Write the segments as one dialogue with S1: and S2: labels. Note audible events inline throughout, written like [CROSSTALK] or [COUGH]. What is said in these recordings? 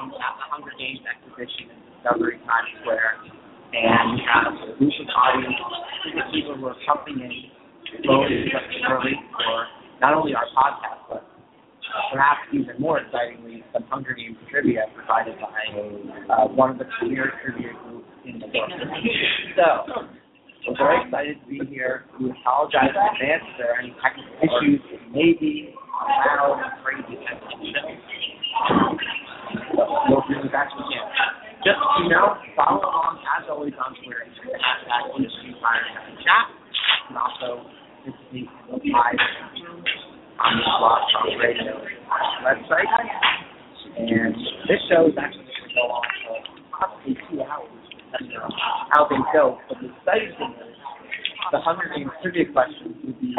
S1: ground at the Hunger Games exhibition in Discovery Times Square, and we have a group of audience, people who are pumping in slowly but surely for not only our podcast, but perhaps even more excitingly, some Hunger Games trivia provided by uh, one of the premier trivia groups in the world. So, we're very excited to be here. We apologize in advance if there are any technical issues. It may be loud, crazy technical So, we'll do the best we can. Just you know, follow along as always on Twitter using the hashtag industry. And also, this is the live on the Blog Talk Radio website. And this show is actually going to go on for possibly two hours, on uh, how things go. But the exciting thing is the Hunger Games trivia questions will be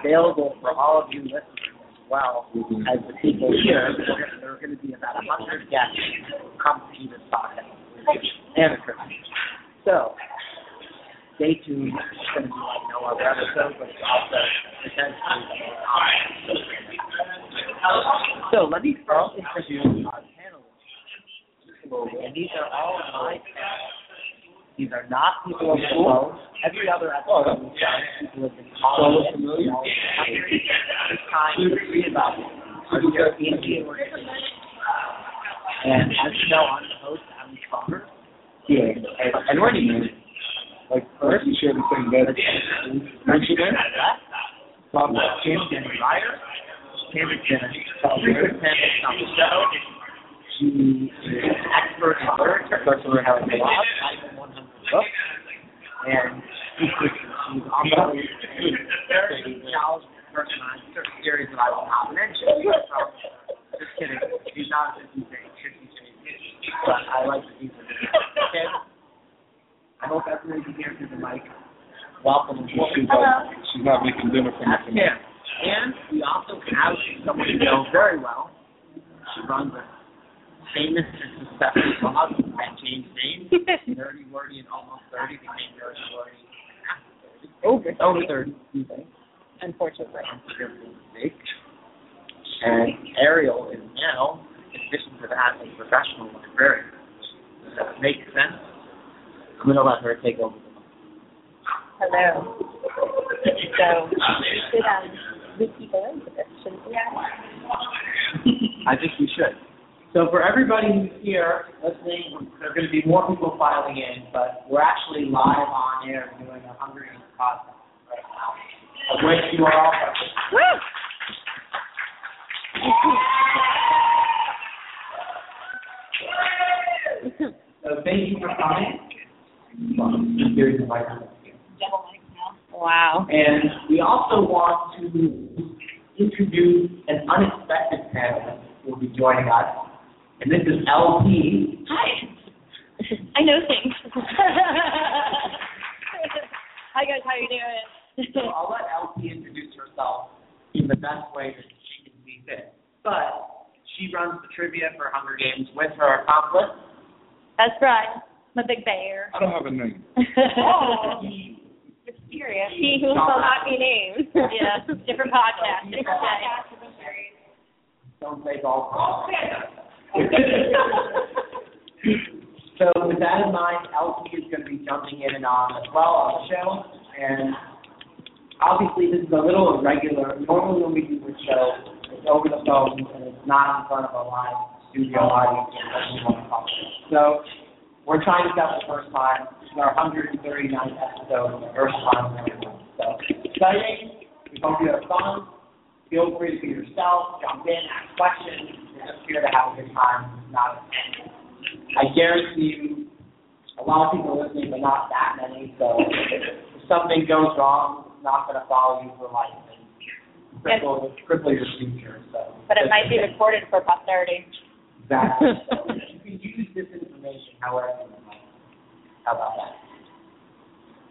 S1: available for all of you listeners as well as the people here. There are going to be about a hundred guests who come to this podcast and. So stay tuned. It's going to be like no other episode, but it's also potentially So let me first introduce our panelists. And these are all my panelists. These are not people of the. Every other oh, episode we've done, people have been in. This time, the three of us are here in the organization. And as you know, I'm the host, Adam Spunberg. Yeah. And we're in
S2: like first you share the same bed.
S1: Mention it. Bob uh, Kim Denny Ryder. Kim is a superintendent on. She is an expert in literature. That's what how it blog, Item 100. And she's also very knowledgeable person on certain theories that I will not mention. So, just kidding. She's not a 50 but I like to do Okay. I hope everybody can hear through the mic. Welcome.
S2: She's, uh, she's not making dinner for me.
S1: Kim. And we also have someone you know very well. She runs a famous and successful blog that changed names. Nerdy Wordy and Almost 30 became Nerdy Wordy and After 30.
S3: Over.
S1: Over 30, you think.
S3: Unfortunately.
S1: mistake. And Ariel is now, in addition to that, a professional librarian. Does that make sense? I'm going to let her take over the
S3: Hello. So we should um loop people into this, shouldn't we?
S1: I think we should. So for everybody who's here listening, there are going to be more people filing in, but we're actually live on air doing a Hunger Games podcast right now, of which you all.
S3: Woo!
S1: So thank you for coming. Here's the microphone.
S3: Wow.
S1: And we also want to introduce an unexpected panelist who will be joining us. And this is LP.
S3: Hi. I know things. Hi guys, how are you doing?
S1: So I'll let LP introduce herself in the best way that she can see fit. But she runs the trivia for Hunger Games with her accomplice.
S3: That's right. I'm a big bear.
S2: I don't have a name. [LAUGHS]
S3: Oh, mysterious. He who shall not be named. Yeah, different podcast. Different podcast.
S1: Don't say golf. So with that in mind, LP is going to be jumping in and on as well on the show. And obviously this is a little irregular. Normally when we do this show, it's over the phone and it's not in front of a live studio audience. So we're trying this out the first time. This is our 139th episode, the first time we're doing. So exciting. We hope you have fun. Feel free to be yourself, jump in, ask questions. We're just here to have a good time, not a I guarantee you, a lot of people listening, but not that many. So if something goes wrong, it's not going to follow you for life and cripple, cripple your future. So,
S3: But it might be recorded for posterity.
S1: Exactly. So [LAUGHS] you can use this information information however you like. How about that?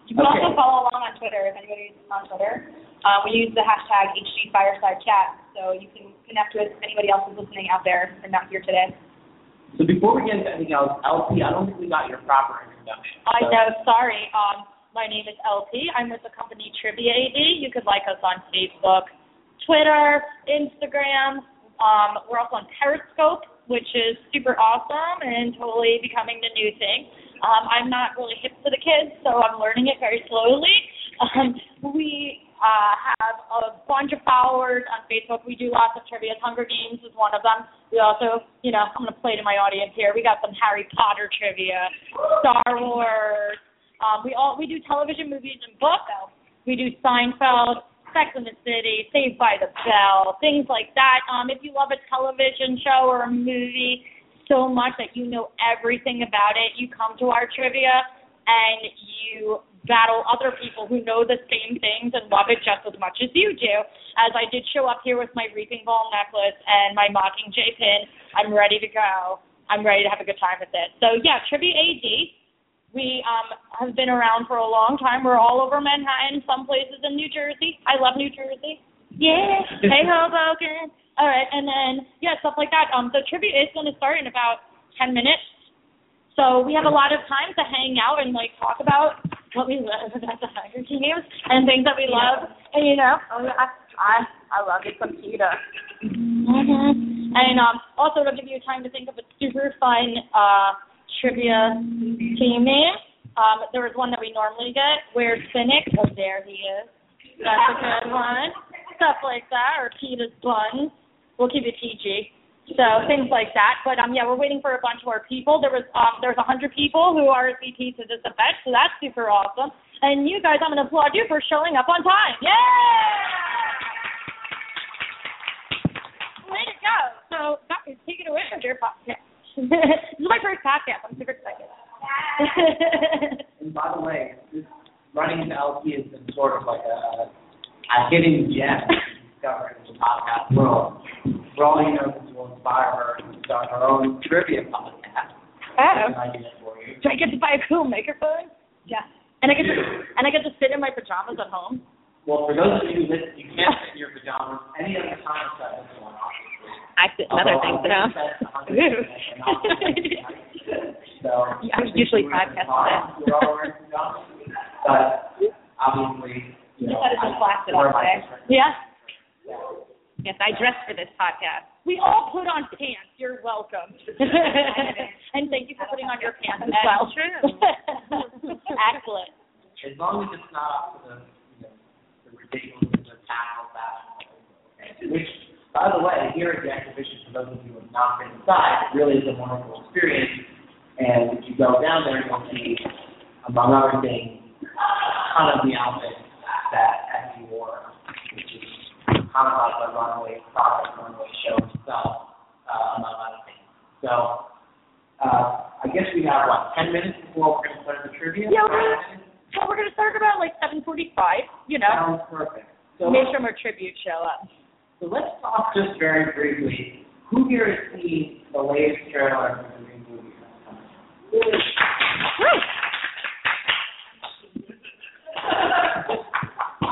S3: You can
S1: Okay.
S3: also follow along on Twitter if anybody's on Twitter. Uh, we use the hashtag HG Fireside Chat, so you can connect with anybody else who's listening out there and not here today.
S1: So before we get into anything else, LP, I don't think we got your proper introduction.
S3: I know, sorry. Um, my name is LP. I'm with the company Trivia AD. You could like us on Facebook, Twitter, Instagram. Um, we're also on Periscope, which is super awesome and totally becoming the new thing. Um, I'm not really hip to the kids, so I'm learning it very slowly. Um, we uh, have a bunch of followers on Facebook. We do lots of trivia. Hunger Games is one of them. We also, you know, I'm going to play to my audience here. We got some Harry Potter trivia, Star Wars. Um, we all we do television, movies, and books. We do Seinfeld, Sex in the City, Saved by the Bell, things like that. Um, if you love a television show or a movie so much that you know everything about it, you come to our trivia and you battle other people who know the same things and love it just as much as you do. As I did show up here with my reaping ball necklace and my Mockingjay pin, I'm ready to go. I'm ready to have a good time with it. So yeah, Trivia AD. We um have been around for a long time. We're all over Manhattan, some places in New Jersey. I love New Jersey. Yeah. [LAUGHS] hey Hoboken. All right, and then yeah, stuff like that. Um the trivia is gonna start in about ten minutes. So we have a lot of time to hang out and like talk about what we love about the Hunger Games and things that we love. And you know, I I, I love it some Peeta. Mm-hmm. And um also it'll give you time to think of a super fun uh trivia team name. Um there was one that we normally get where Cynic, oh there he is. That's a good one. Stuff like that, or Peeta's buns. We'll keep it PG. So things like that. But um yeah, we're waiting for a bunch more people. There was um there's a hundred people who RSVP to this event, so that's super awesome. And you guys, I'm gonna applaud you for showing up on time. Yay! Way to go. So that, take it away with your podcast. [LAUGHS] this is my first podcast. I'm super excited.
S1: And by the way, running into LP has been sort of like a, a hidden gem discovered in the podcast world. For all you know, this will inspire her to start her own trivia podcast.
S3: oh.
S1: An idea for you.
S3: Do I get to buy a cool microphone? Yeah. And I get to and I get to sit in my pajamas at home.
S1: Well, for those of you who listen, you can't sit in your pajamas any other time except this one, obviously.
S4: I sit in other things,
S1: I
S4: though.
S1: think that's 100% not So.
S4: Yeah, [LAUGHS] I'm usually podcast
S1: We're all wearing pajamas. But obviously, you know.
S3: Just had to just blast it
S1: I wear
S3: all
S1: my
S3: day.
S1: different-
S3: Yeah.
S4: Yes, I dressed for this podcast.
S3: We all put on pants. You're welcome. [LAUGHS] and thank you for putting on your pants as well. [LAUGHS] Excellent.
S1: As long as it's not up to the, you know, the ridiculous of tackle that. Which, by the way, here at the exhibition, for those of you who have not been inside, it really is a wonderful experience. And if you go down there, you'll see, among other things, a ton of the outfits that wore, which is kind of like a runway product, runway show itself, uh, among other things. So, uh, I guess we have, what, 10 minutes before we're going to start the trivia?
S3: Yeah, we're So we're gonna start about like seven forty five, you know.
S1: Sounds perfect. So,
S3: Make sure more tributes show up.
S1: so let's talk just very briefly. Who here has seen the latest trailer for the new movie? [LAUGHS] [LAUGHS]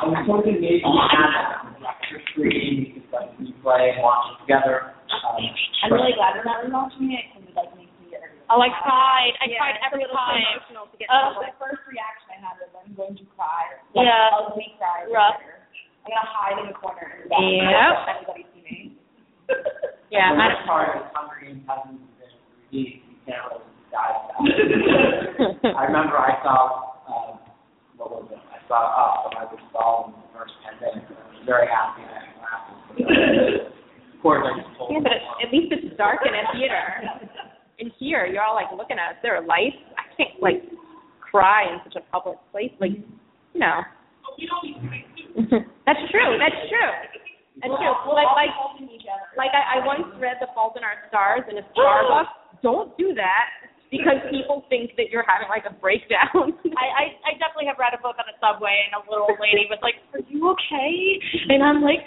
S1: I was hoping maybe you had a lecture screen, we could like replay and watch it together. Um,
S3: I'm really glad we're not rewatching it because it like makes me get Oh, I cried. I cried every time.
S4: emotional to get
S3: Oh,
S4: to
S3: the first reaction I had was I'm going to cry.
S4: Like,
S3: yeah. Ugly cry.
S4: rough.
S3: I'm gonna hide in the corner. in the back.
S4: Yep.
S3: Anybody see me. [LAUGHS]
S4: Yeah,
S1: the
S4: I
S1: worst part is Hunger Games hasn't even been released. You can't really dive about. [LAUGHS] I remember I saw, what was it? I Up when I was involved in the first pandemic. I was very happy I had glasses. Of course, I just told
S4: Yeah, but at, at least it's dark in a theater. In here, you're all like looking at us. There are lights. I can't like cry in such a public place. Like, you know. That's true. That's true. That's true. Like, like, like I, I once read The Fault in Our Stars in a Starbucks. [GASPS] Don't do that because [LAUGHS] people think that you're having like a breakdown. [LAUGHS]
S3: I, I I definitely have read a book on the subway and a little lady was like, "Are you okay?" And I'm like,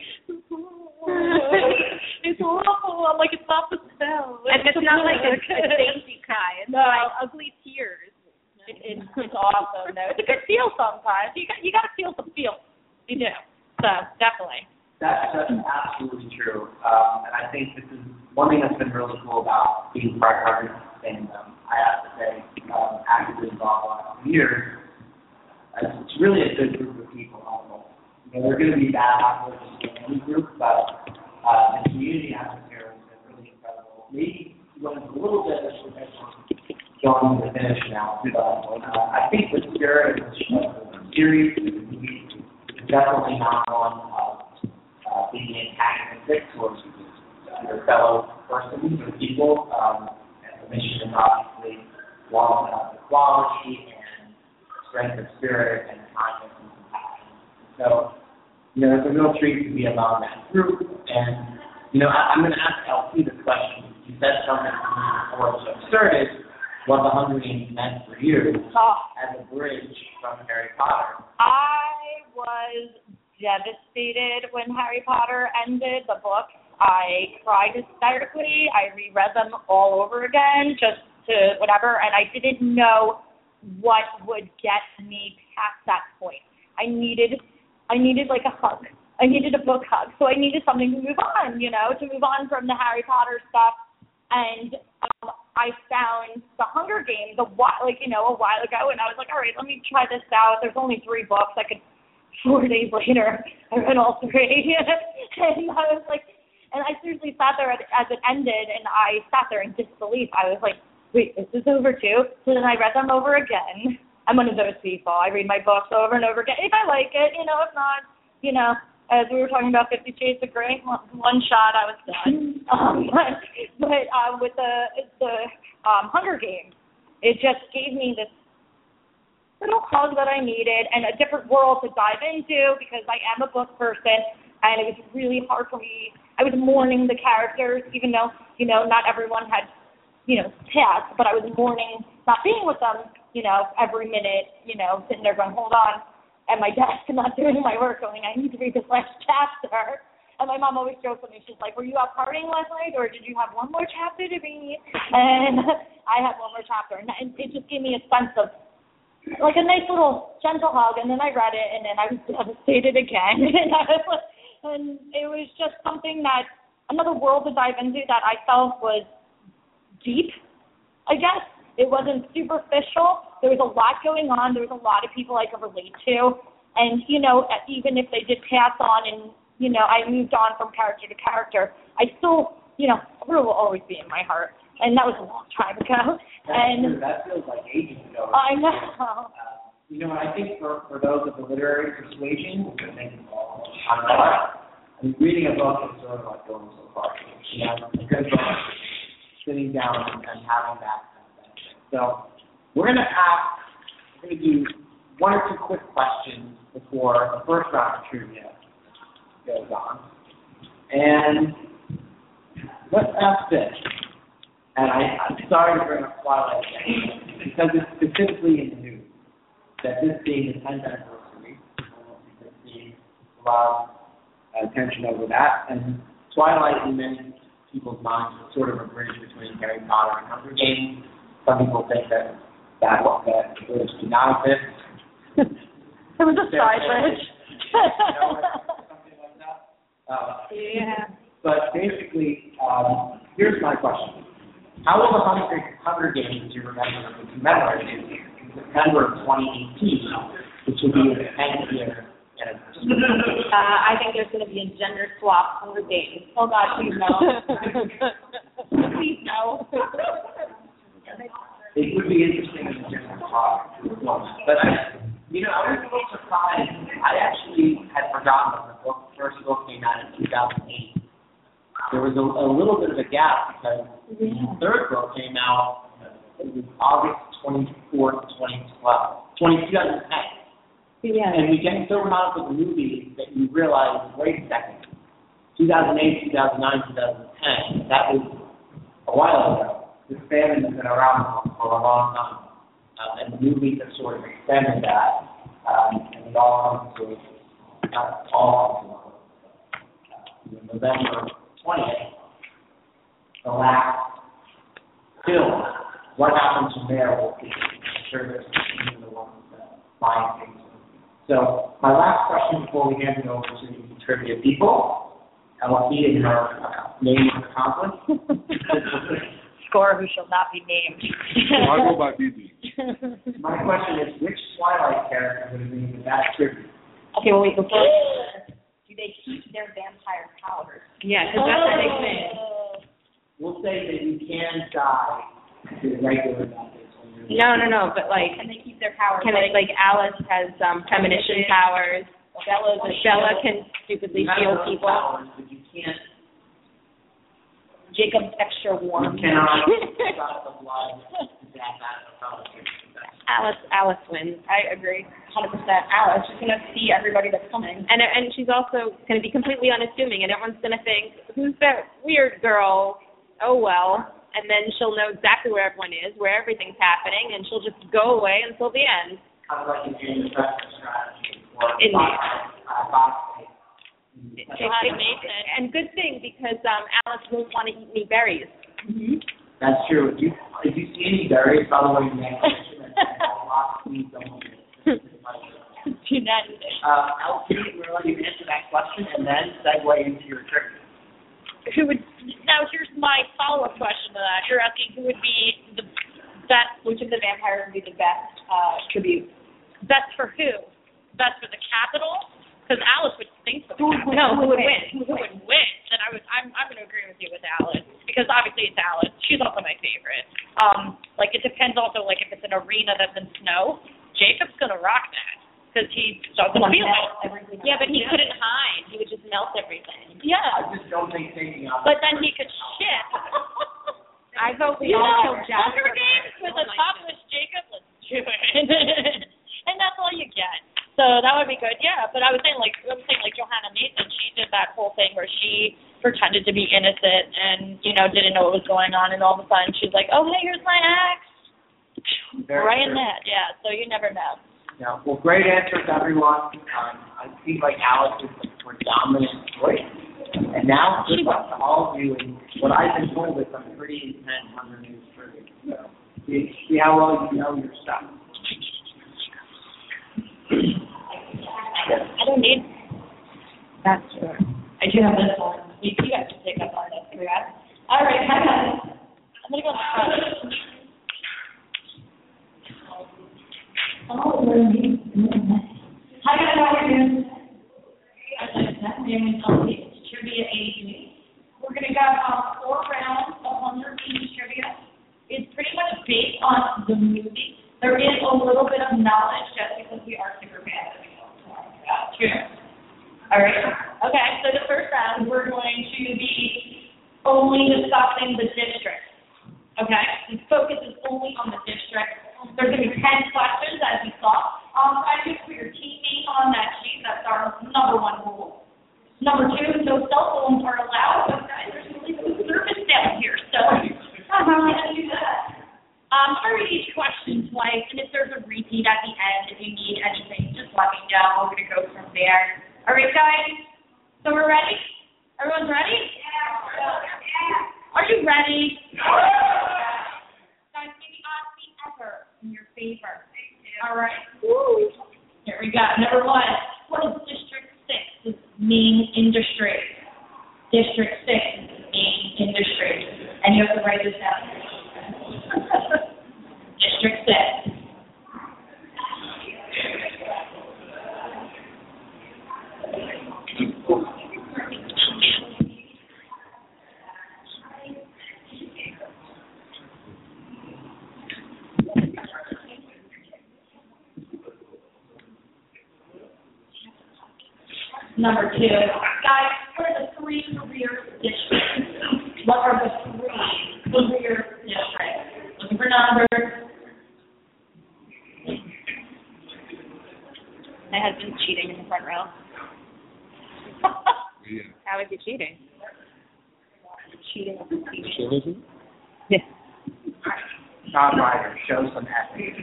S3: "It's awful." I'm like, "It's not the spell."
S4: and it's not like a, a [LAUGHS] safety cry. It's
S3: No.
S4: like ugly tears.
S3: It, it's it's awesome though. It's a good feel sometimes. You got you got to feel the feel. You do. So definitely.
S1: That's, that's absolutely true. Um, and I think this is one thing that's been really cool about being part of this fandom. I have to say, um, actively involved last years. uh, It's really a good group of people. You know, they're going to be bad apples in any group, but uh, the community atmosphere has been really incredible. Maybe went a little bit of going to the finish now, but uh, I think the spirit of the series, is definitely not one of uh, being antagonistic towards your fellow persons or people. Um, mission is obviously one of equality and strength of spirit and kindness and compassion. So, you know, it's a real treat to be among that group. And, you know, I, I'm going to ask LP this question. You said something to me before the show started, what the Hunger Games meant for you
S3: Oh,
S1: as a bridge from Harry Potter.
S3: I was devastated when Harry Potter ended the book. I cried hysterically. I reread them all over again just to whatever, and I didn't know what would get me past that point. I needed, I needed like a hug. I needed a book hug. So I needed something to move on, you know, to move on from the Harry Potter stuff. And um, I found The Hunger Games a while, like you know, a while ago, and I was like, all right, let me try this out. There's only three books. I could. Four days [LAUGHS] later, I read all three, [LAUGHS] and I was like, and I seriously sat there as, it ended, and I sat there in disbelief. I was like, wait, is this is over too. So then I read them over again. I'm one of those people. I read my books over and over again. If I like it, you know, if not, you know, as we were talking about Fifty Shades of Grey, one, one shot I was done. [LAUGHS] um, but but uh, with the the um, Hunger Games, it just gave me this little hug that I needed and a different world to dive into because I am a book person and it was really hard for me. I was mourning the characters, even though you know not everyone had you know passed, but I was mourning not being with them. You know, every minute, you know, sitting there going, hold on at my desk and not doing my work, going, I need to read this last [LAUGHS] chapter. And my mom always jokes with me. She's like, "Were you out partying last night, or did you have one more chapter to read?" And [LAUGHS] I had one more chapter, and it just gave me a sense of like a nice little gentle hug. And then I read it, and then I was [LAUGHS] devastated again. and, I was, like- and it was just something that another world to dive into that I felt was deep. I guess it wasn't superficial. There was a lot going on. There was a lot of people I could relate to, and you know, even if they did pass on and you know, I moved on from character to character. I still, you know, Rue will always be in my heart, and that was a long time ago.
S1: That's
S3: and
S1: true. That feels like ages ago.
S3: I know.
S1: Uh, you know, I think for, for those of the literary persuasion, which I think I'm not, I mean, reading a book is sort of like going so far. You know, a good book, sitting down and, and having that kind of thing. So we're gonna ask, we're gonna do one or two quick questions before the first round of trivia goes on. And let's ask this. And I, I'm sorry to bring up Twilight again, because it's specifically in the news that this being the 10th anniversary, I don't think there's being a lot of attention over that. And Twilight, in many people's minds, is sort of a bridge between Harry Potter and Hunger Games. Some people think that that that bridge did not exist. [LAUGHS]
S3: It was a side bridge. [LAUGHS]
S1: You know, something like that. Uh,
S3: yeah.
S1: but basically, um, here's my question. How will the Hunger, Hunger Games you remember be commemorated September of 2018, which will be the 10th year?
S4: Uh, I think there's going to be a gender swap Hunger Games.
S3: Oh God, please no. [LAUGHS] please no.
S1: It would be interesting in a talk to explore that. But I, you know, I was a little surprised. I actually had forgotten when the book, first book came out in 2008. There was a, a little bit of a gap because the third book came out it was August 24th, 2012, 2010.
S4: Yeah.
S1: And we get so caught up with the movie that you realize, wait a second, 2008, 2009, 2010, that was a while ago. This fandom has been around for a long time. Um, and the movies have sort of extended that. Um, and it all comes to, not all comes to, uh, November 20th, the last film what happens from there will be service to the ones that buy things. So my last question before we hand it over to the trivia people, LP and her uh, name of accomplice. [LAUGHS]
S3: Score who shall not be named.
S2: Well, I go by BB.
S1: My question is, which Twilight character would be the best tribute?
S3: okay, well wait, before [GASPS] do they keep their vampire powers?
S4: Yeah, because that's a big thing.
S1: We'll say that you can die to regular methods.
S4: No, no, no, but like,
S3: Can they keep their powers?
S4: can it, like Alice has um premonition powers.
S3: Bella's a
S4: Bella
S3: shield.
S4: can stupidly heal
S1: those
S4: people.
S1: powers, But you can't,
S3: Jacob's extra
S1: you
S3: warm.
S1: cannot [LAUGHS] stop the blood to zap out of the fellowship.
S4: Alice, Alice wins.
S3: I agree, hundred percent. Alice, she's gonna see everybody that's coming.
S4: And and she's also going to be completely unassuming, and everyone's going to think, "Who's that weird girl?" Oh well, and then she'll know exactly where everyone is, where everything's happening, and she'll just go away until the end.
S1: Kind of like a manufacturing strategy for
S4: Indeed.
S1: box, uh, box tape.
S3: She'll have Nathan.
S4: And good thing because um Alice won't want to eat any berries.
S1: That's true. If you, if you see any berries, by the way, you may mention a lot of please [LAUGHS] don't.
S3: Do not do that.
S1: Uh, LP, we're going to answer that question and then segue into your trivia.
S3: Who would now? Here's my follow-up question to that. You're asking who would be the best? Which of the vampires would be the best uh, tribute? Best for who? Best for the capital? Because Alice would think capital.
S4: No, who would win?
S3: Who would win? Then I would. I'm. I'm going to agree with you with Alice because obviously it's Alice. She's also my favorite. Um, like it depends also like if it's an arena that's in snow, Jacob's going to rock that because he doesn't feel it.
S4: Yeah, but he couldn't hide. He would just melt everything.
S3: Yeah.
S1: I just don't think thinking of
S3: But then he could shit. [LAUGHS]
S4: I vote we
S3: you
S4: all
S3: know,
S4: kill Jasper.
S3: Hunger Games with
S4: Oh
S3: a topless Jacob, let's do it. [LAUGHS] and that's all you get. So that would be good. Yeah, but I was saying like I was saying like Johanna Mason, she did that whole thing where she pretended to be innocent and, you know, didn't know what was going on and all of a sudden she's like, Oh hey, here's my axe
S1: Very
S3: right in
S1: true.
S3: that, yeah. So you never know.
S1: Yeah, well, great answers, everyone. Um, I see like Alice is the predominant choice. And now, good luck to all of you. And what I've been told is some pretty intense Hunger Games trivia. So, see, see how well you know your stuff.
S3: I don't need
S4: That's true.
S3: I do have this one. You, you guys can take up on this. All right, hang on. I'm gonna go Hi guys, how are you? Name is LP. It's Trivia AD. We're gonna go um, four rounds of Hunger Games trivia. It's pretty much based on the movie. There is a little bit of knowledge just because we are super fans. True. All right. Okay. So the first round, we're going to be only discussing the district. Okay. The focus is only on the district. There's going to be ten questions, as you saw. Um, I to put your teammate on that sheet. That's our number one rule. Number two, no cell phones are allowed. But guys, there's really good service down here, so how am I going to do that? Um, I read each question twice, and if there's a repeat at the end, if you need anything, just let me know. We're gonna go from there. All right, guys. So we're ready. Everyone's ready? Yeah. Are you ready? Guys, give me odd seat ever in your favor. All right. Woo. Here we go. Number one. What is District Six? Six's main industry? District Six main industry, and you have to write this down. [LAUGHS] District Six. Two, guys, what are the three career districts? What are the three career districts? Looking for numbers. My husband's cheating in the front row.
S2: Yeah.
S4: How is he cheating?
S3: cheating on the TV.
S2: Sure is it?
S4: Yeah.
S1: Tom Ryder, show some ethics.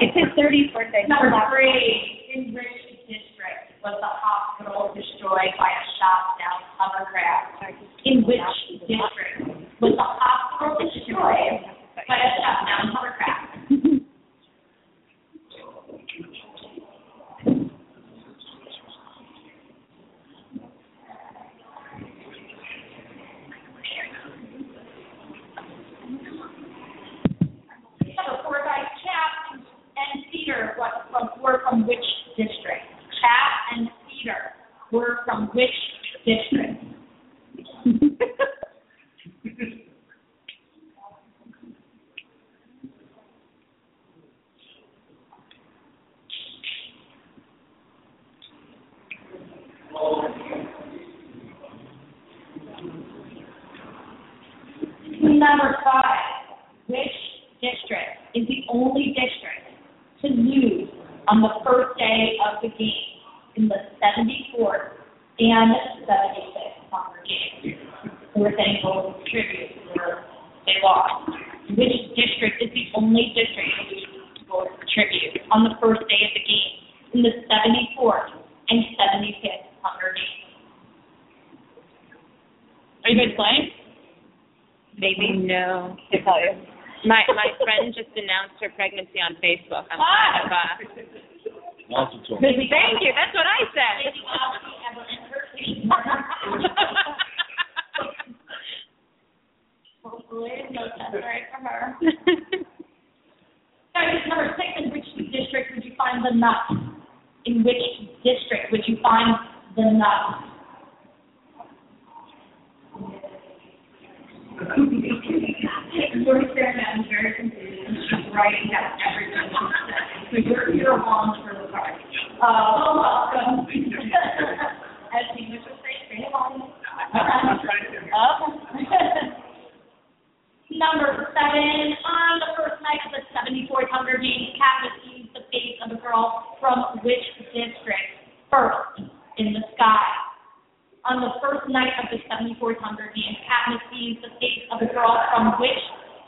S3: It's his 30th birthday. Number three,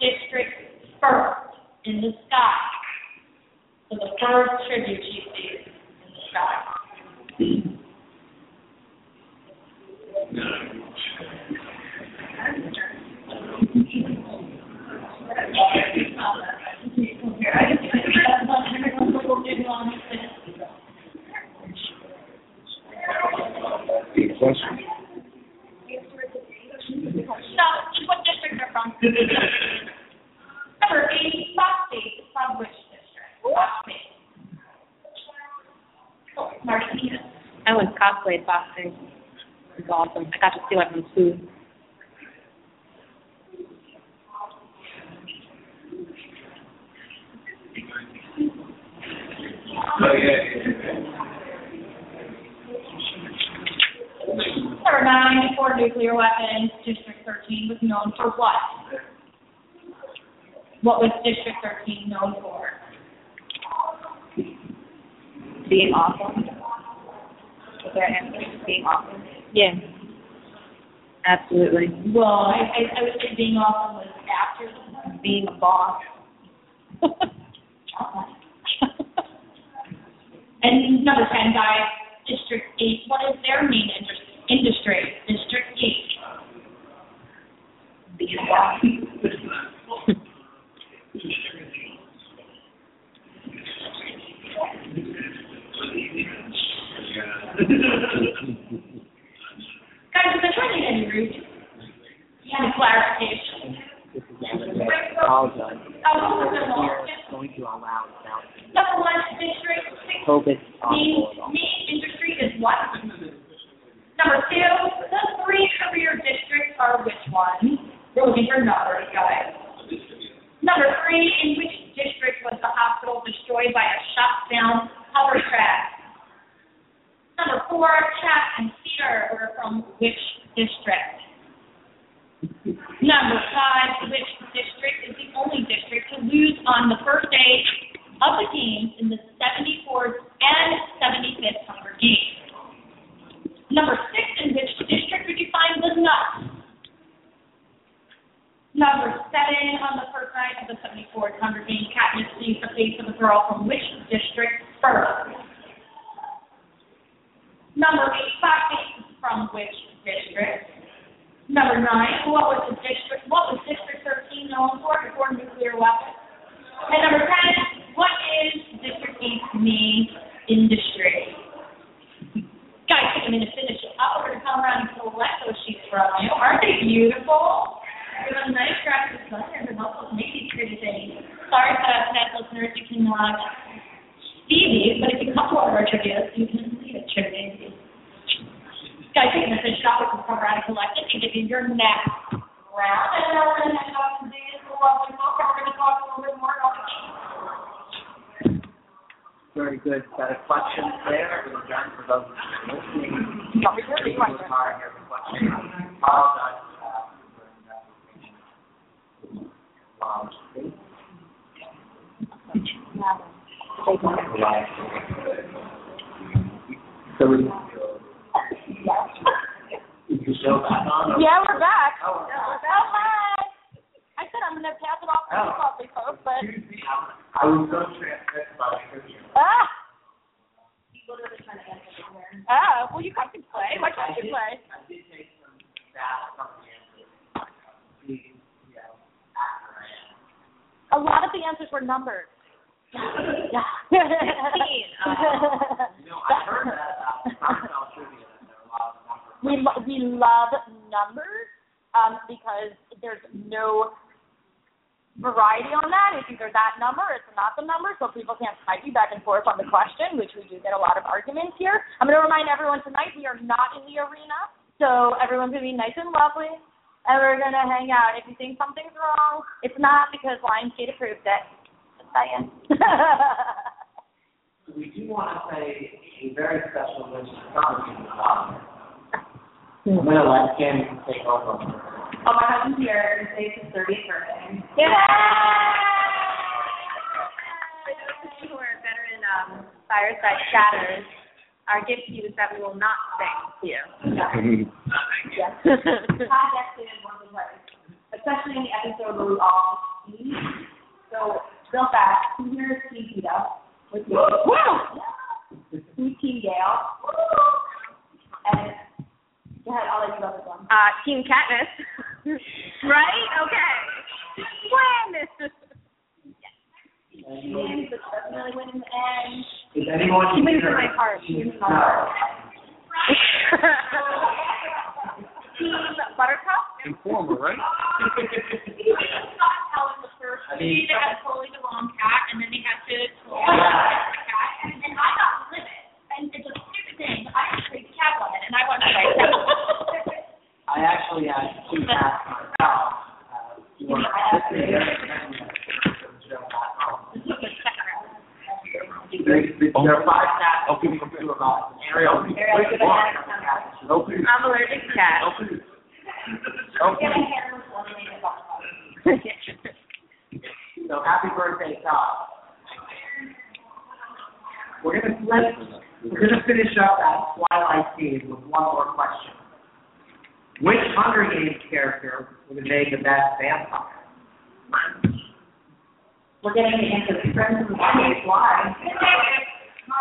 S3: district? First, in the sky. So the first tribute she sees in the sky.
S2: Good question.
S3: So, what district they're from? [LAUGHS] Number eight, Foxface is from which district? Fox State. Oh, Martinez.
S4: I was cosplayed boxing. It was awesome. I got to steal everyone's food.
S3: Number nine, for nuclear weapons, District thirteen was known for what? What was District thirteen known for?
S4: Being awesome. Is there an answer? Being awesome. Yeah. Absolutely.
S3: Well, I, I, I would say being awesome was after
S4: Being a boss. [LAUGHS]
S3: And number ten, guys, District eight, what is their main indus- industry? District eight.
S4: Being a boss. [LAUGHS]
S3: Guys, have been trying to get any rude. You a clarification.
S1: This is. Apologize.
S3: Oh, who's the
S1: We're
S3: law?
S1: going to allow
S3: Number one, District six,
S1: COVID
S3: main,
S1: possible
S3: main industry is what? Number two, the three career districts are which ones? We're looking for numbers, guys. Number three, in which district was the hospital destroyed by a shot down hovercraft? Number four, Cat and Cedar were from which district? Number five, which district is the only district to lose on the first day of the games in the 74th and 75th Hunger Games? Number six, in which district would you find the nuts? Number seven, on the first night of the 74th Hunger Games, Katniss sees the face of a girl from which district first? Number eight, is from which district? Number nine, what was the district, what was District thirteen known for before nuclear weapons? And number ten, what is District eight's main industry? Guys, take a minute to finish it up. We're gonna come around and collect those sheets from you. Aren't they beautiful? We have a nice graphic designer who helps us make these pretty things. Sorry, uh, podcast listeners, you cannot see these, but if you come to one of our trivia trivia, you can see the trivia. Guys, you're gonna finish off with the program and collected and give you your next round. And then we're gonna head off to the lovely book, and we're gonna talk a little bit more about the.
S1: Very good set of questions there. Again, for those listening, please work hard here for questions. Apologize for that. Um, So we. Is the show back on?
S3: Yeah, we're back.
S1: Oh,
S3: Oh, hi. I said I'm gonna pass it off to
S1: Oh.
S3: lovely folks, but,
S1: I was so transfixed by
S3: ah. Ah, well, you guys can play. Why can't you play?
S1: I did take some stats from the answers. See, you know, after I am.
S3: A lot of the answers were numbers. Yeah.
S4: Fifteen.
S1: You know, I heard that about Seinfeld trivia, that there are a lot of numbers.
S3: we lo- we love numbers um, because there's no variety on that. It's either that number, or it's not the number, so people can't fight you back and forth on the question, which we do get a lot of arguments here. I'm going to remind everyone tonight we are not in the arena, so everyone's going to be nice and lovely, and we're going to hang out. If you think something's wrong, it's not because Lionsgate approved it. Just saying. [LAUGHS]
S1: We do want to say a very special wish to some of you. Um, I'm going to let Kim take over.
S5: Oh, my husband's here. Today's his 30th birthday.
S4: who are veteran um, fireside chatters, our gift to you is that we will not sing to you.
S5: Yes. Podcast is one of the worst, especially in the episode where we all ski. So, real fast, who here is Ski Tito? With me. Who's Team Gale? And, go ahead, I'll let you go this one.
S4: Uh, Team Katniss. [LAUGHS] right? Okay. When?
S5: She wins, but she doesn't really win in the end.
S1: Is anyone
S4: She wins in my heart. She wins in my heart. [LAUGHS] Team Buttercup.
S2: Informer, right? [LAUGHS]
S3: Helen the first
S1: I mean-
S3: they had totally the wrong cat, and then they had to totally the cat, and, and I got livid. And it's a stupid thing. I just played Catwoman, and I wanted to play Catwoman.
S1: I actually had two cats myself. Uh, you were- this is very friendly to the show back home.
S3: This was the second round.
S1: There there are five cats. I'll give you two about Ariel.
S5: Ariel, give a hand.
S2: Open.
S4: I'm allergic to cats.
S2: Open.
S5: Get
S2: Open.
S5: a [LAUGHS] hair with one name about it.
S1: So happy birthday, Todd. We're gonna flip, we're gonna finish up at Twilight Theme with one more question. Which Hunger Games character would made the best vampire?
S5: We're getting the answer. Friends from the audience. Why?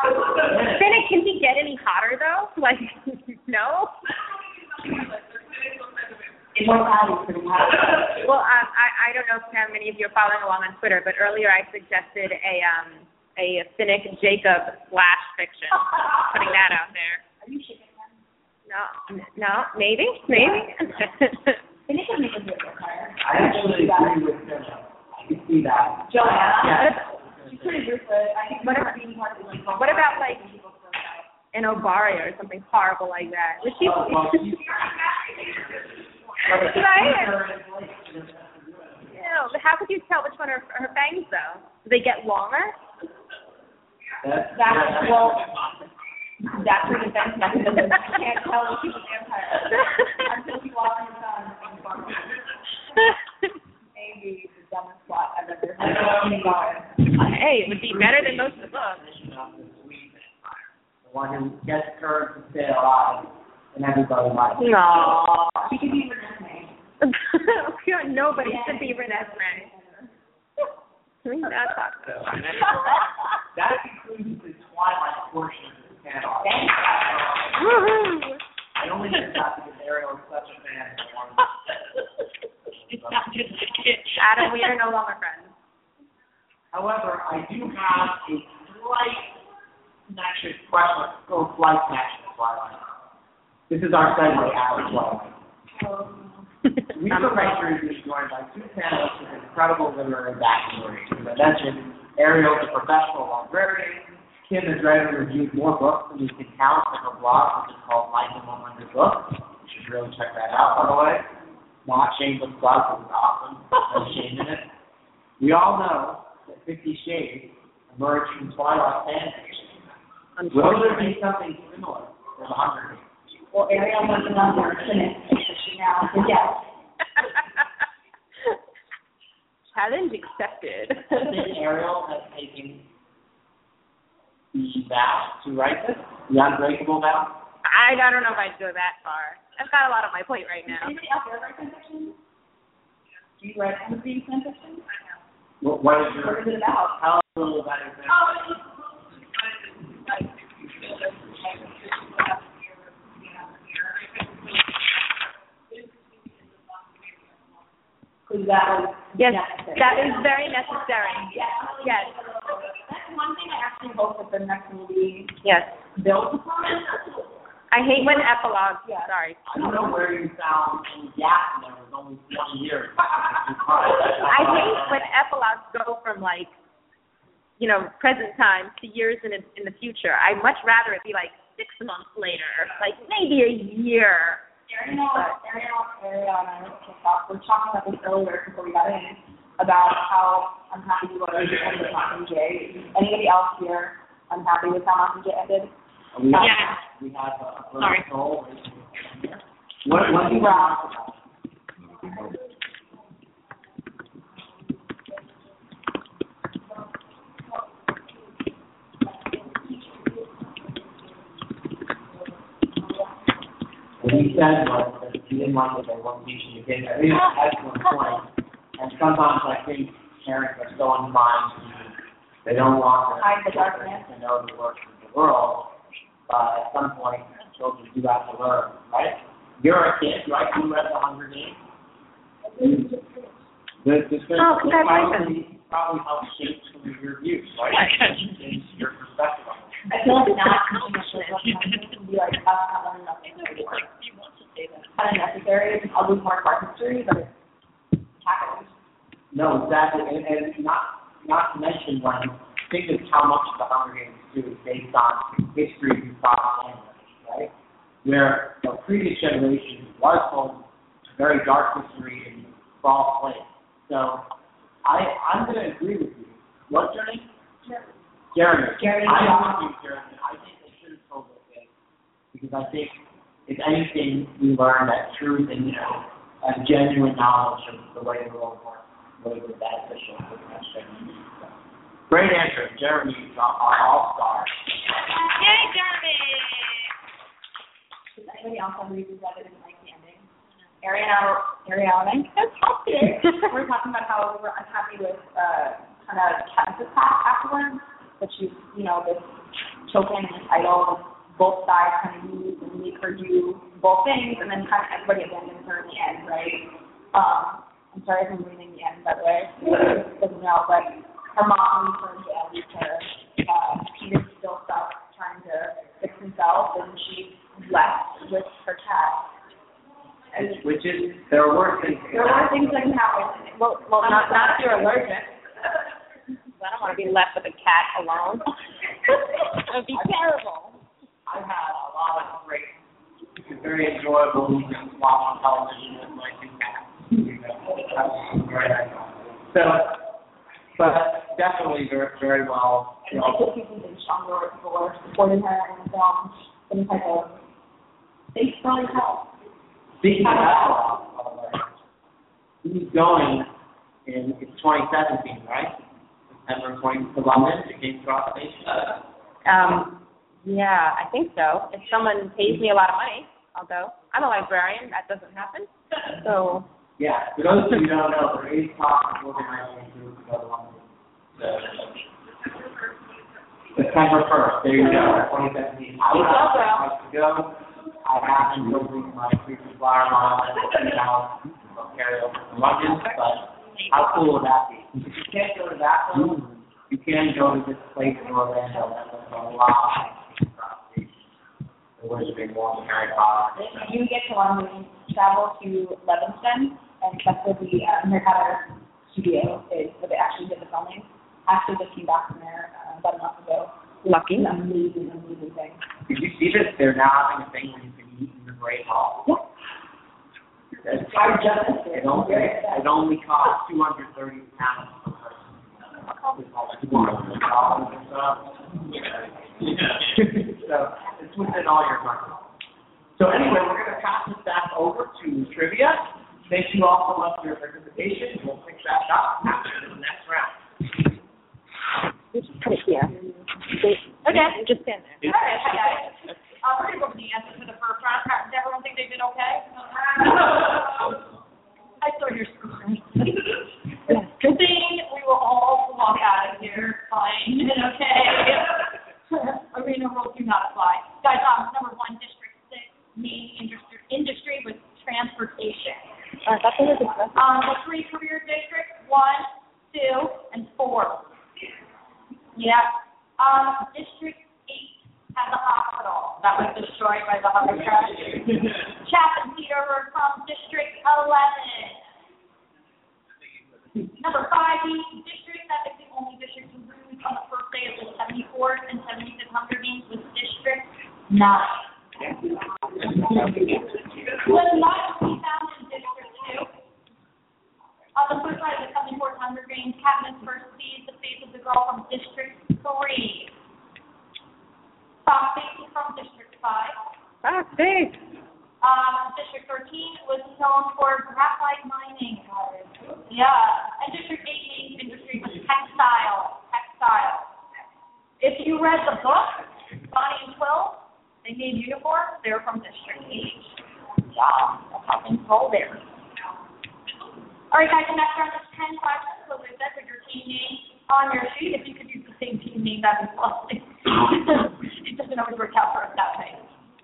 S4: Finnick, can he get any hotter though? Like, [LAUGHS] no? [LAUGHS]
S5: Immortality is pretty.
S4: Well, um, I, I don't know if how many of you are following along on Twitter, but earlier I suggested a um a Finnick Jacob slash fiction. Putting that out there.
S5: Are you shaking them?
S4: No, no, maybe, maybe.
S5: They need to make a good vampire.
S1: I actually agree with him. I can see that.
S5: Johanna.
S1: Yeah.
S5: She's pretty ruthless. I think
S4: What about-
S5: being part of
S4: what about like an Enobaria or something horrible like that? Was she?
S1: Oh, well, [LAUGHS] she's-
S4: right? Ew, but how could you tell which one are her fangs though? Do they get longer?
S1: That's,
S5: That's, well, that's her defense mechanism. You can't tell if she's a vampire until she walks in the sun. Maybe the dumbest plot I've ever heard. My God.
S4: hey, it would be better than most of the books.
S1: the one who gets her to stay alive and everybody likes. it.
S4: No.
S5: She could be [LAUGHS] Renee.
S4: Nobody should be Renesmee. [LAUGHS] We not talk about.
S1: That concludes the Twilight portion of the panel.
S4: Woohoo!
S1: I only did that because Ariel is such a fan of the one.
S3: It's not just a kid.
S4: Adam, we are no longer friends.
S1: However, I do have a slight connection, question, or slight connection to Twilight. This is our segue out of Twilight. Lisa Reicher is joined by two panelists with incredible literary backstories. As I mentioned, Ariel is a professional librarian, Kim has read and reviewed more books than you can count in her blog, which is called Life in 100 Books. You should really check that out, by the way. Not shameless plug, it's awesome. [LAUGHS] No shame in it. We all know that Fifty Shades emerged from Twilight fanfiction. Will there be something similar Hunger Games?
S5: Well, Ariel was the number finished, so she now said yes.
S4: Challenge accepted.
S1: Think Ariel has taken the vow to write this? The unbreakable vow?
S4: I, I don't know if I'd go that far. I've got a lot on my plate right now.
S5: Anybody else here write fan fiction? Do you write fantasy fan fiction?
S1: What, what is
S5: What
S1: your,
S5: is it about?
S1: tell us a little about it.
S5: Oh, because that was
S4: Yes,
S5: necessary.
S4: that is very necessary.
S5: Yes. That's one thing I actually hope that the next movie
S4: Yes.
S5: builds upon.
S4: I hate when epilogues.
S5: Yeah.
S4: Sorry.
S1: I don't know where you found any gap there, was only twenty years. [LAUGHS]
S4: I hate when epilogues go from like, you know, present time to years in in the future. I'd much rather it be like six months later, like maybe a year.
S5: Ariel, Ariel, Ariel and I were kicked. We were talking about this earlier before we got in about how unhappy we were with the end of Mockingjay. Anybody else here unhappy with how Mockingjay ended?
S1: Uh, we have,
S4: Yeah.
S1: we have a, a
S4: Sorry.
S1: soul. What, what do you want he said was that he didn't like it, they weren't teaching the kids. I think it's an excellent point. And sometimes I think parents are so inclined to, they don't want
S5: Hide the
S1: their
S5: darkness.
S1: children to know the worst of the world. But at some point, children do have to learn, right? You're a kid, right? You read The Hunger Games. This, this, this
S4: Oh, congratulations.
S1: probably, probably helps shape some of your views, right? [LAUGHS] And your perspective on it.
S5: I feel like not can be like us not learning nothing. Kind of necessary. I'll lose more of our history, but it's happening.
S1: No, exactly, and, and not, not to mention when, think of how much the Hunger Games do is based on history through propaganda, right? Where the previous generation was home to very dark history and false claims. So, I, I'm gonna agree with you. What's your name? Jeremy.
S5: Jeremy.
S1: I agree you, Jeremy. I think they should have told us this, because I think, if anything, we learn that truth and, you know, a genuine knowledge of the way the world works really be beneficial for the next generation. So, Great answer, Jeremy, our, our all-star.
S4: Yay, Jeremy!
S5: Does anybody else have reasons why they didn't like the ending? Ariel and I, were- Ariel we were talking about how we were unhappy with, uh, kind of Katniss's path afterwards, that she's, you know, this token, this idol, both sides kind of use and make her do both things, and then kind of everybody abandons her in the end, right? Um, I'm sorry if I'm reading the end, by the way, [CLEARS THROAT] doesn't know, but her mom leaves her in jail, leaves her, uh, Peeta's still stuck trying to fix himself, and she's left with her cat. And
S1: Which is, there are worse things.
S5: there are
S1: happen.
S5: things that can happen.
S4: Well, well, not not if you're allergic. [LAUGHS] I don't want to be left with a cat alone. [LAUGHS] that would be terrible.
S1: I've had a lot of great, very enjoyable evenings while on television with my two cats. You know, that's very. So, but definitely very, very well.
S5: And I think people been stronger where people were supporting her and um some type of they probably help.
S1: Speaking of that, he's going in, it's 2017, right? September 20, to London, to King's Cross Station.
S4: Um, yeah, I think so. If someone pays me a lot of money, I'll go. I'm a librarian. That doesn't happen. So
S1: Yeah, for those of you who don't know, there is talk of organizing a group to go to London. So, September first, there you go, twenty seventeen. I would like to go. I haven't go with my frequent flyer mile and carry over to London, but how cool would that be? You can't go to that one, you can go to this place in Orlando that was a lot. There was a big one, Harry Potter.
S5: You get to London, travel to Leavesden and that's where the uh, Harry Potter studio is, where they actually did the filming. Actually just came back from there uh, about a month ago.
S4: Lucky.
S5: amazing, amazing thing.
S1: Did you see this? They're now having a thing where you can eat in the Great Hall.
S5: Yeah.
S1: That's-
S5: I just.
S1: It only, it only costs two hundred thirty pounds per person. So it's within all your budget. So anyway, we're gonna pass this back over to trivia. Thank you all so much for your participation. We'll pick back up after the next round.
S4: Just put it here.
S3: Okay.
S4: Just stand there.
S3: All right, hi guys. Uh, we're gonna go over the answers for the first round. Does everyone think they did okay? [LAUGHS] I saw your screen. Good thing we will all walk out of here fine and okay. [LAUGHS] Arena rules do not apply. Guys, um, number one, District Six, main industry, industry was transportation.
S4: Uh, that's what it was.
S3: Um, the three career districts, one, two, and four. Yeah. Um, District at the hospital that was destroyed by the Hunger Strike. Chapman Peter from District 11. Number five, the district that is the only district to lose on the first day of the 74th and 75th Hunger Games was District 9. was not to be found in District 2. On the first night of the 74th Hunger Games, Katniss first sees the face of the girl from District 3. Foxface from District 5.
S4: Ah, Foxface!
S3: Um, District 13 was known for graphite mining. Yeah. And District Eighteen industry was textile. Textile. If you read the book, Bonnie and Twill, they made uniforms. They were from District 8. Yeah. That's how things go there. All right, guys, And next round is 10 questions. So, as I said, put your team name on your sheet. If you could use the same team name, that would be lovely. It doesn't always work out for us that way.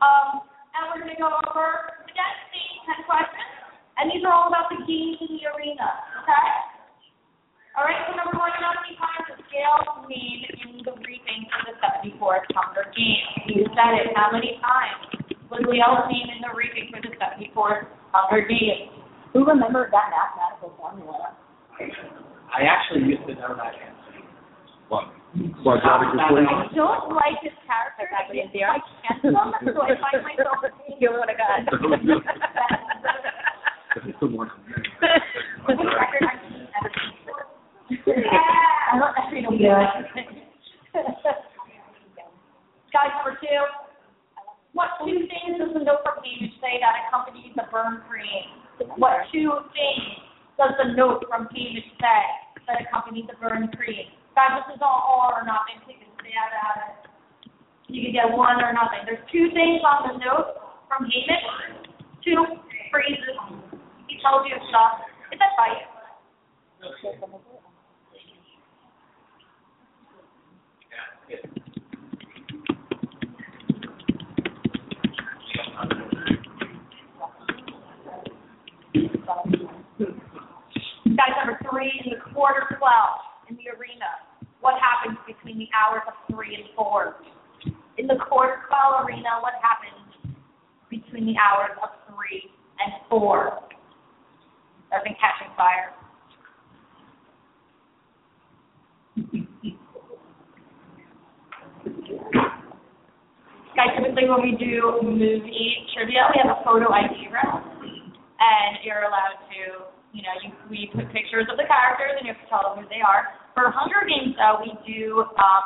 S3: Um, and we're gonna go over, again, same ten questions, and these are all about the games in the arena, okay? All right, so number one, how many times was Gale named in the briefing for the seventy-fourth Hunger Games? You said it, how many times was Gale named in the briefing for the seventy-fourth Hunger Games?
S5: Who remembered that mathematical formula?
S1: I actually used to know that answer.
S2: What? Quadratic
S3: I don't like this character, I can't, I can't, so I find myself [LAUGHS]
S4: You know what I got?
S2: Someone.
S3: What's the record I can ever see? I don't actually know good. [LAUGHS] Guys, number two. What two things does the note from Haymitch say that accompanies the burn cream? What two things does the note from Haymitch say that accompanies the burn cream? This is all or nothing. Take a stab at it. You can get one or nothing. There's two things on the note from Haymitch. Two phrases. He tells you stuff. It's a fight. Guys, number three, in the Quarter Quell, in the arena, what happens between the hours of three and four? In the twelve arena, what happens between the hours of three and four? I've been catching fire. [LAUGHS] Guys, typically when we do movie trivia, we have a photo ID round, and you're allowed to, you know, you, we put pictures of the characters, and you have to tell them who they are. For Hunger Games, though, we do um,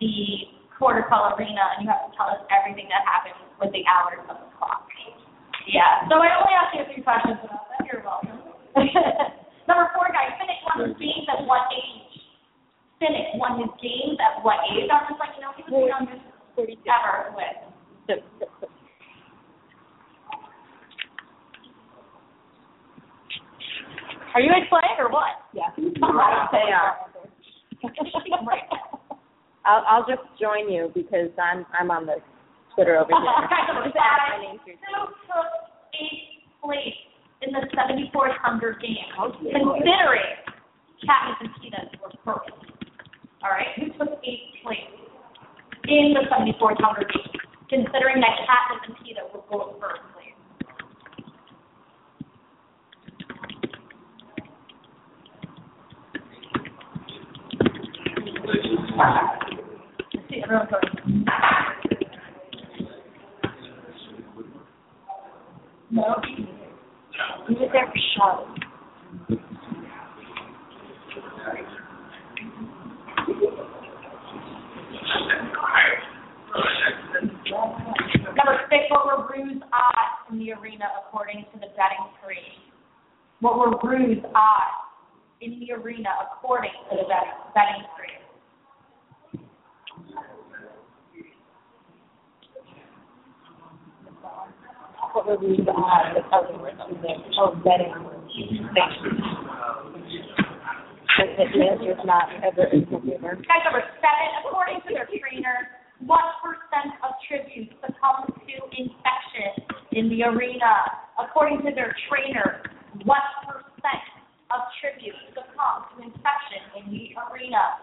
S3: the Quarter Quell arena, and you have to tell us everything that happened with the hours of the clock. Yeah, so I only asked you a few questions about that. You're welcome. [LAUGHS] Number four, guys, Finnick won his games at what age? Finnick won his games at what age? I'm just like, you know, he was the youngest ever with. Are you playing or what?
S5: Yeah. [LAUGHS]
S4: They
S3: right. [LAUGHS]
S4: I'll I'll just join you because I'm I'm on the Twitter over here. [LAUGHS]
S3: Guys, Who took eighth place in the 74th Hunger Games? Considering Katniss and Peeta were first. All right, who took eighth place in the 74th Hunger Games? Considering that Katniss and Peeta were both first No. He was there for show. Number six, what were Rue's odds in the arena according to the betting tree? What were Rue's odds in the arena according to the betting, betting screen? what we add because of the of vetting thing? That it is or it's not ever in consumer. Guys, number seven, according to their trainer, what percent of tributes succumb to infection in the arena? According to their trainer, what percent of tributes succumb to infection in the arena?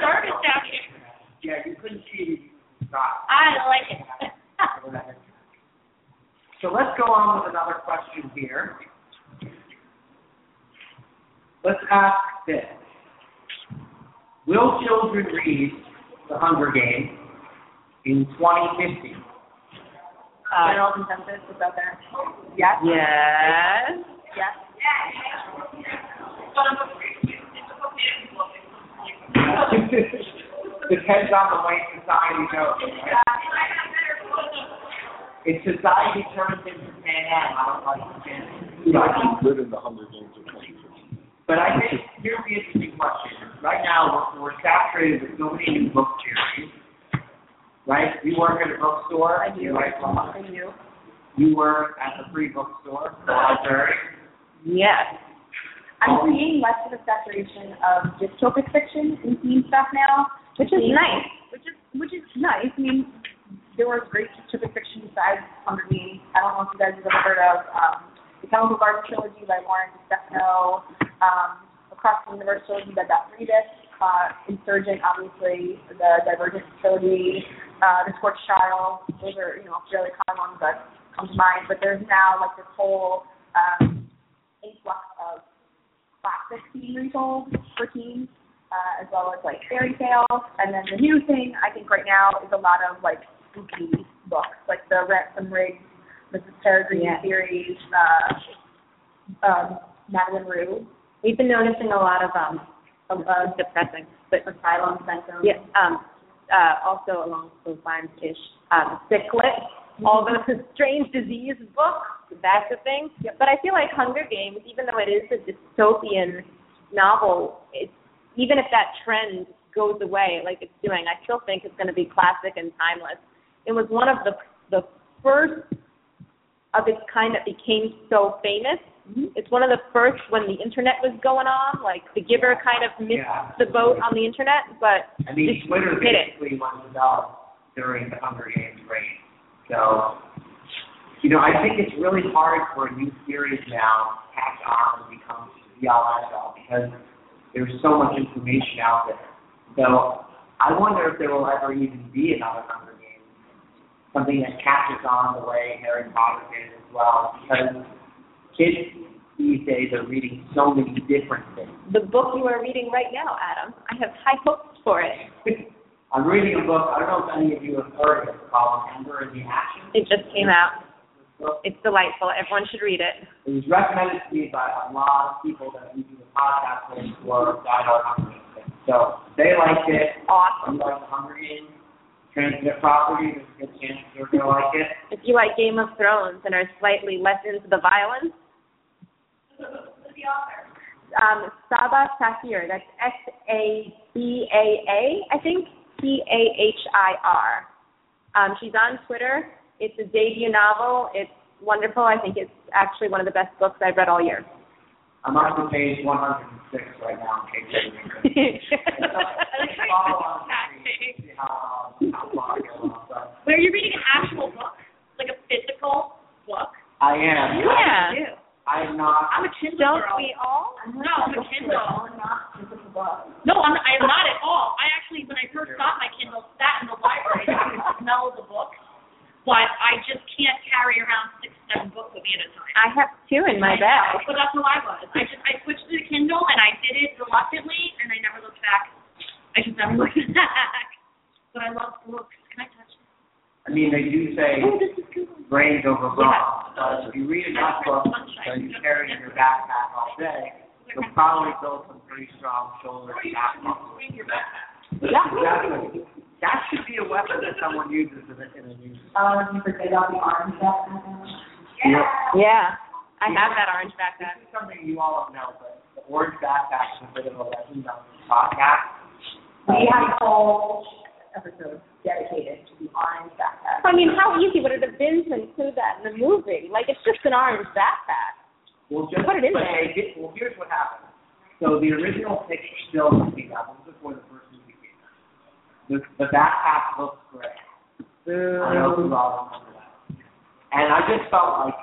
S3: service down here.
S1: Yeah, you couldn't see not.
S3: I like it. [LAUGHS]
S1: so let's go on with another question here. Let's ask this. Will children read The Hunger Games in 2050?
S3: Uh,
S5: General consensus about that? Yes. Yes.
S3: Yes.
S5: yes. yes.
S1: Depends on the way society goes. Right? If society turns into Panem, I don't like Pan
S2: You know, I keep good in the Hunger Games of 2050.
S1: But I think here's the interesting question. Right now, we're, we're saturated with so many new book series. Right? You work at a bookstore.
S5: I do.
S1: Right?
S5: I do.
S1: You work at the free bookstore, the library.
S3: Yes.
S5: I'm seeing less of a saturation of dystopic fiction and teen stuff now,
S3: Which is nice.
S5: which is which is nice. I mean, there was great dystopic fiction besides Hunger Games. I don't know if you guys have ever heard of um, the Chemical Garden trilogy by Lauren DeStefano, um, Across the Universe trilogy by Beth Revis, uh, Insurgent, obviously, the Divergent trilogy, uh, The Scorched Child. Those are you know fairly common ones that come to mind. But there's now like this whole um, influx of classic teen retold for teens, uh, as well as like fairy tales. And then the new thing I think right now is a lot of like spooky books, like the Ransom Riggs, Mrs. Peregrine
S3: Yeah.
S5: series, uh, um, Madeleine Roux,
S3: We've been noticing a lot of um of uh, depressing, but
S5: Asylum Symptoms.
S3: yeah, um uh also along those lines ish. Um Sicklet, all the [LAUGHS] strange disease books, that's a thing. But I feel like Hunger Games, even though it is a dystopian novel, it's even if that trend goes away like it's doing, I still think it's gonna be classic and timeless. It was one of the the first of its kind that became so famous. Mm-hmm. It's one of the first when the internet was going on, like The Giver kind of missed
S1: Yeah.
S3: the boat on the internet, but
S1: I mean,
S3: Just
S1: Twitter
S3: hit it.
S1: basically was developed during the Hunger Games reign. So, you know, I think it's really hard for a new series now to catch on and become end all because there's so much information out there. So, I wonder if there will ever even be another Hunger Games, something that catches on the way Harry Potter did as well, because kids these days are reading so many different things.
S3: the book you are reading right now, Adam, I have high hopes for it. [LAUGHS]
S1: I'm reading a book, I don't know if any of you have heard of it, called Ember in the Ashes.
S3: It just came out.
S1: Book.
S3: It's delightful. Everyone should read it.
S1: It was recommended to me by a lot of people that we do the podcast with for Died Hard Hunger Games. So they liked it.
S3: Awesome.
S1: You like the Hunger Games? Transmit property, there's a good chance you're going to like it.
S3: If you like Game of Thrones and are slightly less into the violence, um, Sabaa Tahir. That's S A B A A, I think. P A H I R. Um, she's on Twitter. It's a debut novel. It's wonderful. I think it's actually one of the best books I've read all year.
S1: I'm on to page 106 right now, in case anyone follow along with me, see how, um, how far I go along. But
S3: But are you reading an actual book? Like a physical book?
S1: I am.
S3: Yeah.
S1: I am not.
S3: I'm a Kindle
S4: Don't
S3: girl.
S4: we all?
S3: No, I'm a Kindle.
S5: I'm not physical book.
S3: No, I'm, I am not at all. I actually, when I first got my Kindle, sat in the library and I could smell the book. But I just can't carry around six, seven books with me at a time.
S4: I have two in my bag.
S3: But that's how I was. I just I switched to the Kindle and I did it reluctantly and I never looked back. I just never [LAUGHS] looked back. But I love books. Can I touch it?
S1: I mean, they do say
S3: Oh, this is good.
S1: brains over brawn, but if you read enough books
S3: Sunshine.
S1: and you carry in your backpack all day, you'll probably build some pretty strong shoulder and back muscles.
S5: Yeah.
S1: Exactly. That should be a weapon that someone uses in a, in a news.
S5: Um, you forget about the orange stuff.
S1: Yeah.
S4: Yeah. I have that orange backpack.
S1: This is something you all don't know, but the orange backpack is a bit of a legend on this podcast.
S5: We have a whole episode dedicated to the orange backpack.
S4: I mean, how easy would it have been to include that in the movie? Like, it's just an orange backpack.
S1: Well, just
S4: Put it in
S1: but
S4: there.
S1: they did- well, here's what happened. So the original picture still came out. This was before the first movie came out. The, the backpack looks great. I know you all remember that. And I just felt like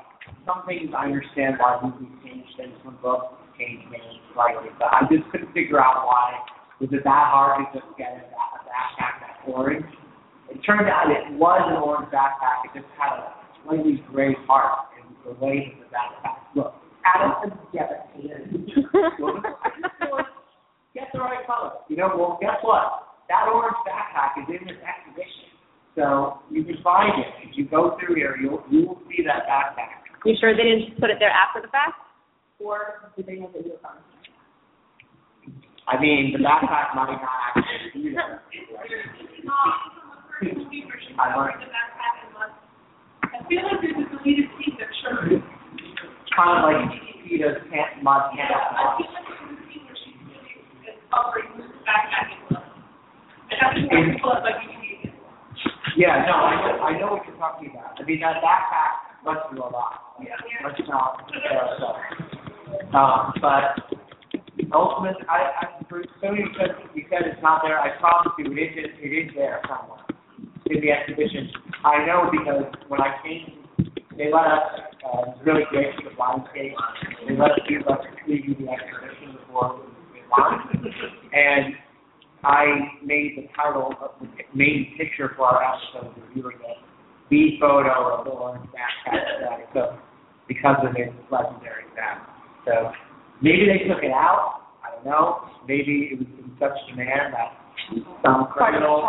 S1: some things I understand why movies change things from books, change names slightly, but I just couldn't figure out why. Was it that hard to just get a, a backpack that's orange? It turned out it was an orange backpack. It just had a slightly gray heart in the way that the backpack looked.
S5: Adam is [LAUGHS] devastated.
S1: Well, I just feel like, get the right color. You know, well, guess what? That orange backpack is in this exhibition. So you can find it. If you go through here, you'll, you will see that backpack.
S4: You sure they didn't put it there after the fact?
S5: Or do they have video content?
S1: I mean, the backpack might not actually be there. [LAUGHS] I learned.
S5: I feel like there's a deleted scene that shows.
S1: Kind of like Peeta's pant, mud pants.
S5: I feel like there's a scene where she's sitting and offering this backpack and
S1: Yeah, no, I know, I know what you're talking about. I mean, that backpack must do a lot. Yeah. Must not, so. Um, but ultimately, I, I, for some of you said, you said it's not there, I promise you, it is, it is there somewhere in the exhibition. I know because when I came, they let us, uh, really the blind state. They let us do like preview the exhibition before we launched. And I made the title of the main picture for our episode of the the photo of the orange backpack today. So because of its legendary status. So maybe they took it out. I don't know. Maybe it was in such demand that some criminal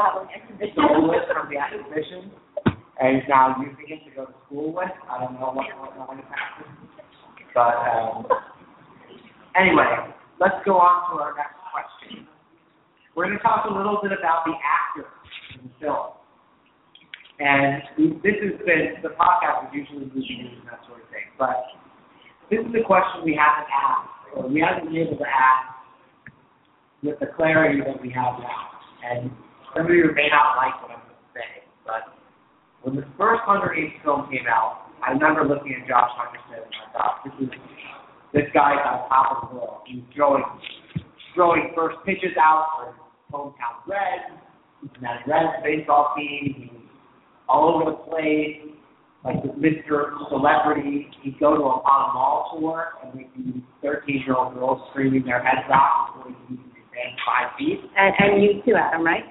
S1: stole it from the exhibition and is now using it to go to school with. I don't know what what going to happen. But um, anyway, let's go on to our next. We're going to talk a little bit about the actors in the film. And this has been, the podcast is usually movie and that sort of thing, but this is a question we haven't asked, or we haven't been able to ask with the clarity that we have now. And some of you may not like what I'm going to say, but when the first Hunger Games film came out, I remember looking at Josh Hutcherson and I thought, this is, this guy's on top of the world. He's throwing, throwing first pitches out for hometown in that Reds baseball team. He's all over the place, like this Mr. Celebrity. He'd go to a, a mall tour and we'd be 13-year-old girls screaming their heads off before he could stand five feet.
S4: And, and you too, Adam, right?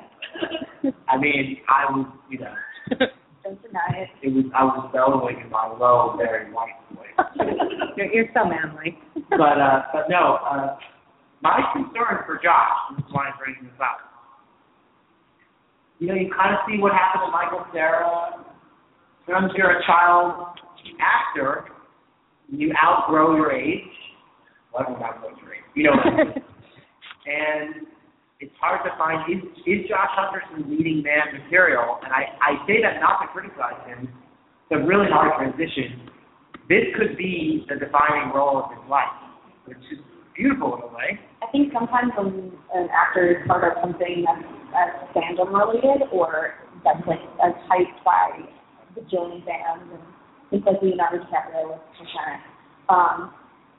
S4: [LAUGHS]
S1: I mean, I was, you know, [LAUGHS]
S5: Don't deny it.
S1: it was I was bellowing in my low, very white voice. [LAUGHS]
S4: You're, you're so manly.
S1: but uh, but no, uh, my concern for Josh, this is why I'm bringing this up. You know, you kind of see what happened to Michael Cera. Sometimes you're a child actor, you outgrow your age. Well, I don't outgrow your age. You know what I mean? [LAUGHS] and it's hard to find is is Josh Hutcherson leading man material? And I, I say that not to criticize him. It's a really hard transition. This could be the defining role of his life, which is beautiful in a way.
S5: I think sometimes when an actor is part of something that's, that's fandom related or that's like that's hyped by bajillion fans and things like Leonardo DiCaprio with Titanic, um,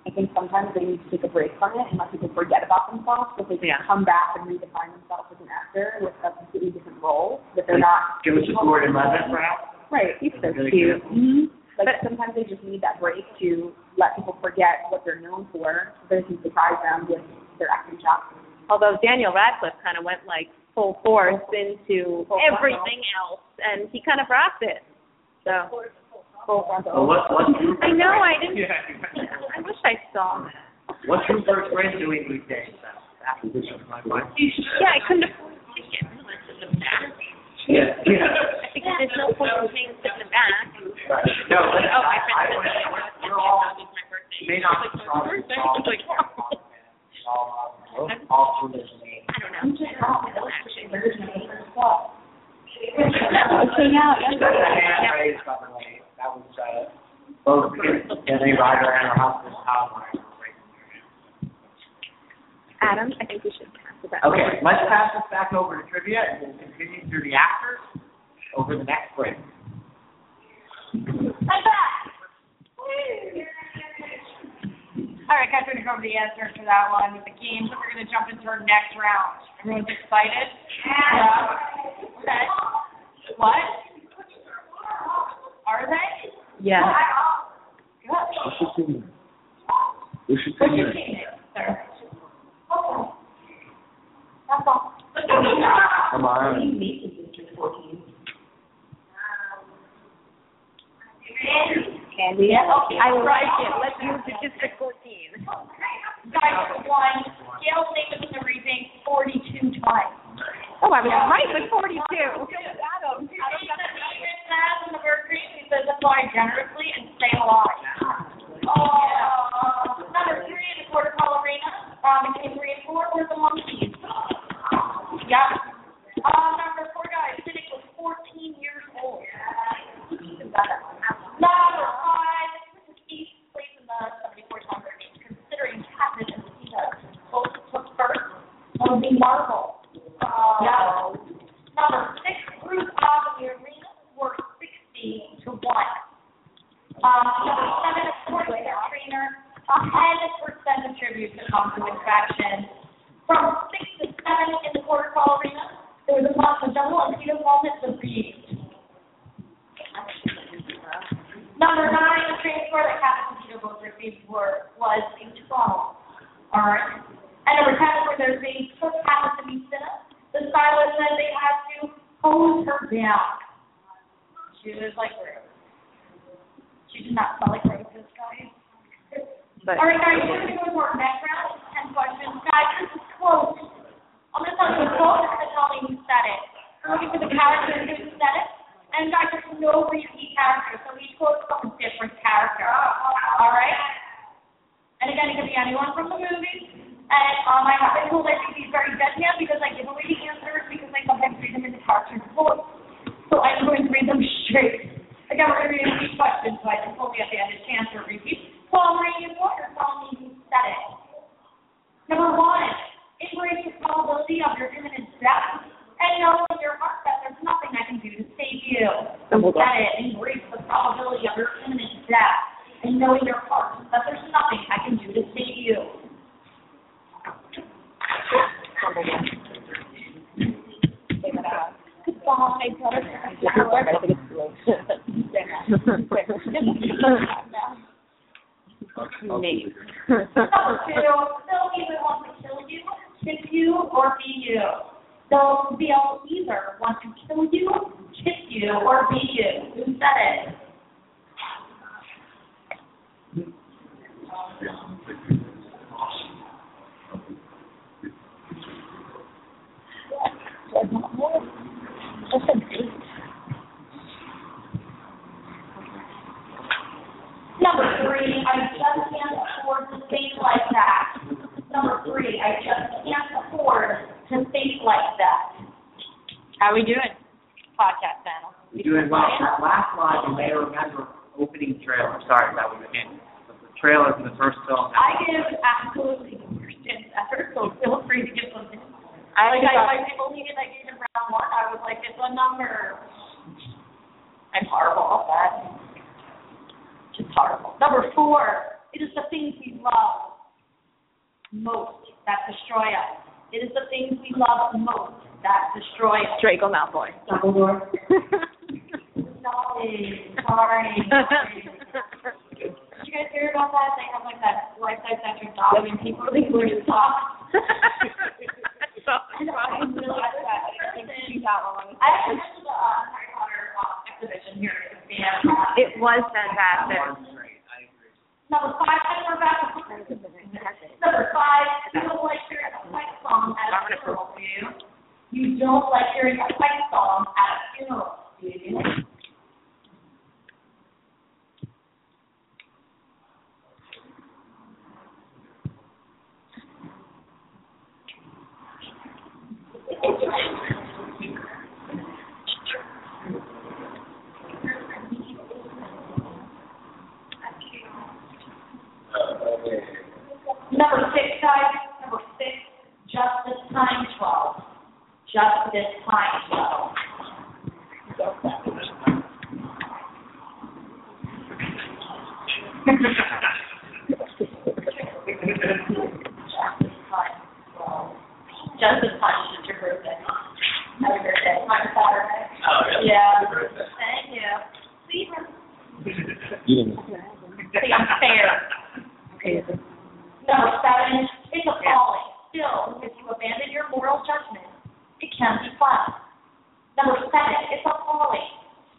S5: I think sometimes they need to take a break from it and let people forget about themselves so they can
S4: Yeah.
S5: come back and redefine themselves as an actor with a completely different role that they're not
S1: Joseph Gordon-Levitt, perhaps.
S5: right. He's so
S1: Really
S5: cute.
S1: good.
S5: Mm-hmm. Like sometimes they just need that break to let people forget what they're known for, so they can surprise them with their acting chops.
S4: Although Daniel Radcliffe kind of went like full force into
S5: Full
S4: everything else, and he kind of rocked it. So
S5: Full frontal.
S1: So what what's
S4: I know, I didn't-
S1: Yeah.
S4: I wish I saw that.
S1: What's Rupert Grint doing these days? After this is my mind.
S4: Yeah, I couldn't afford a
S1: Yeah, yeah.
S4: I think there's no point in paying to sit in the back.
S1: Right. No, but
S4: Oh,
S1: I,
S4: my
S1: I,
S4: friend
S1: would-
S4: said
S1: we're,
S4: that.
S1: we're all,
S4: It's my birthday.
S1: may not be
S4: It's
S1: strong,
S4: my
S1: we're
S4: birthday.
S1: all,
S4: It's like,
S1: all, all, all through this name.
S4: I don't know. Actually.
S5: Okay, now,
S1: That's a hand raised, by the way. That was, uh, both Kenny Ryder and her husband, Tom Ryder.
S4: Adam, I think we should pass it back.
S1: Okay, let's pass this back over to trivia and we'll continue through the actors over the next break.
S5: I'm back.
S3: All right, guys, we're gonna go over the answers for that one with the games. We're gonna jump into our next round. Everyone's excited? Yeah. Okay. What? Are they?
S4: Yeah. Oh, oh.
S3: Good.
S2: We should see them. We should
S3: What's your team name, sir?
S5: That's all.
S2: Come on.
S5: Candy.
S3: Yeah, okay.
S4: I like it. Let's move to District 14.
S3: Guys, one, Gale's name is in the reading.
S4: Oh, I was right with 42.
S3: Adam. Adam got the bird cream. He says apply generously and stay alive.
S1: Opening trailer. Sorry, that was in. The trailer for the first film.
S3: I give absolutely no Christian effort, so feel free to give them.
S4: I
S3: Like, I, I believe it, I gave him round one, I was like, it's a number. I'm horrible at that. Just horrible. Number four, it is the things we love most that destroy us. It is the things we love most that destroy us.
S4: Draco Malfoy.
S3: Dumbledore. [LAUGHS] Sorry, sorry. [LAUGHS] sorry. Did you guys hear about that? They have like that life-size action dog and people think we're just talk. [LAUGHS] [LAUGHS] I really like that. I think she's that long. I actually went to the uh, Harry Potter uh, exhibition here in Japan.
S4: It was fantastic.
S1: One straight. I agree.
S3: Number five, I know about Number five, you don't like hearing a fight song at a funeral, do you? You don't like hearing a fight song at a funeral, do you? Number six, guys, number six, Justice Time twelve. Justice Time twelve. Time [LAUGHS] twelve. Justice Time is your birthday. Happy birthday. My Saturday.
S1: Oh, really?
S3: Yeah.
S1: Happy birthday.
S3: Thank you. See,
S2: You didn't.
S3: see, I'm fair. Number seven, it's appalling. Still, if you abandon your moral judgment, it can be fun. Number seven, it's appalling.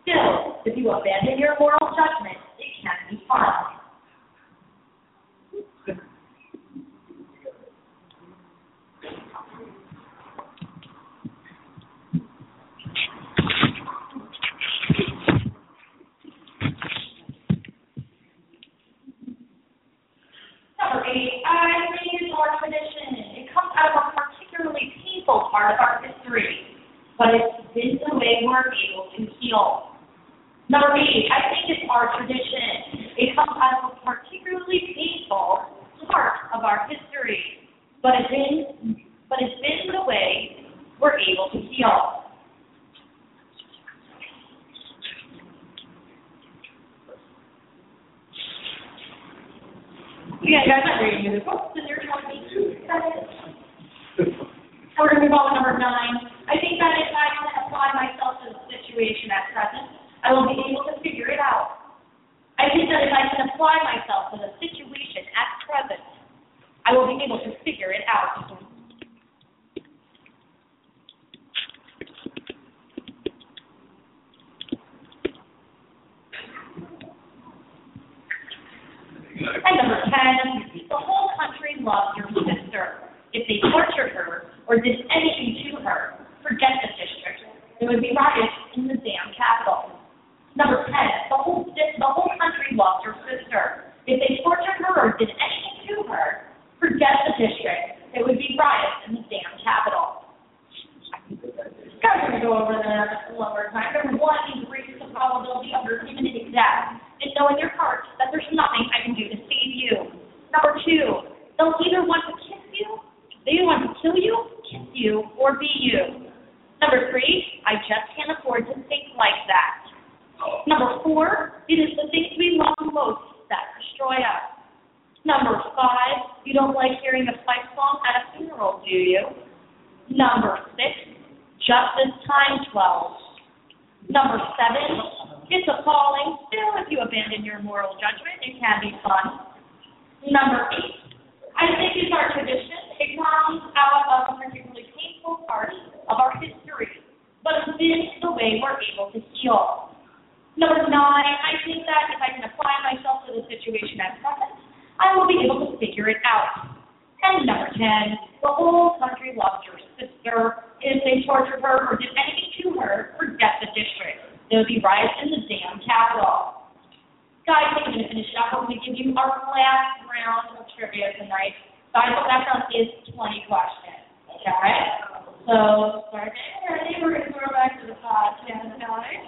S3: Still, if you abandon your moral judgment, it can be fun. celebrate I native to our tradition. It comes out of a particularly painful part of our history, but it's been the way we're able to heal. Number eight, I think it's our tradition. It comes out of a particularly painful part of our history, but it's been, but it's been the way we're able to heal. Yeah, guys, I'm reading this. What's in your 22 seconds? So we're going to move on to number nine. I think that if I can apply myself to the situation at present, I will be able to figure it out. I think that if I can apply myself to the situation at present, I will be able to figure it out. And number 10, the whole country loves your sister. If they tortured her or did anything to her, forget the district. There would be riots in the damn capital. Number 10, the whole, the whole country loves your sister. If they tortured her or did anything to her, forget the district. There would be riots in the damn capital. Guys, we're going to go over that one more time. Number one increases the probability of your death and know in your heart that there's nothing I can do to save you. Number two, they'll either want to kiss you, they want to kill you, kiss you, or be you. Number three, I just can't afford to think like that. Number four, it is the things we love most that destroy us. Number five, you don't like hearing a fight song at a funeral, do you? Number six, justice times 12. Number seven, it's appalling. Still, if you abandon your moral judgment, it can be fun. Number eight, I think it's our tradition. It comes out of a particularly painful part of our history, but it's been the way we're able to heal. Number nine, I think that if I can apply myself to the situation at present, I will be able to figure it out. And number ten, the whole country loves your sister. If they tortured her or did anything to her, forget the district. There will be riots in the damn capital. Guys, we're going to finish it up. We're going to give you our last round of trivia tonight. Guys, the last round is 20 questions. Okay? So, start getting. We're going to go back to the tonight,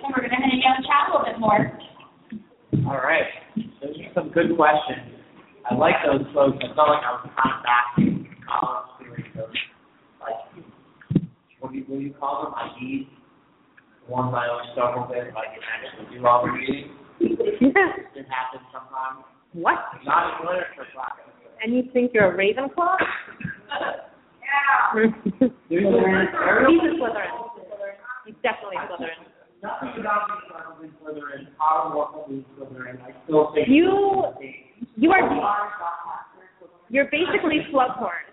S3: and we're going to hang out and chat a little bit more.
S1: All right. Those are some good questions. I like those folks. I felt like I was kind of back in college doing those, like, what do you, what do you call them? IDs? Ones I always struggle with, like, you actually do all the reading. [LAUGHS] It happens sometimes.
S4: what?
S1: Not in literature class.
S4: And you think you're a Ravenclaw? [LAUGHS]
S1: A
S4: He's a Slytherin. He's definitely a Slytherin.
S1: Nothing about me probably Slytherin. Will be Slytherin? I still think.
S4: You- You are. You're basically Slughorn.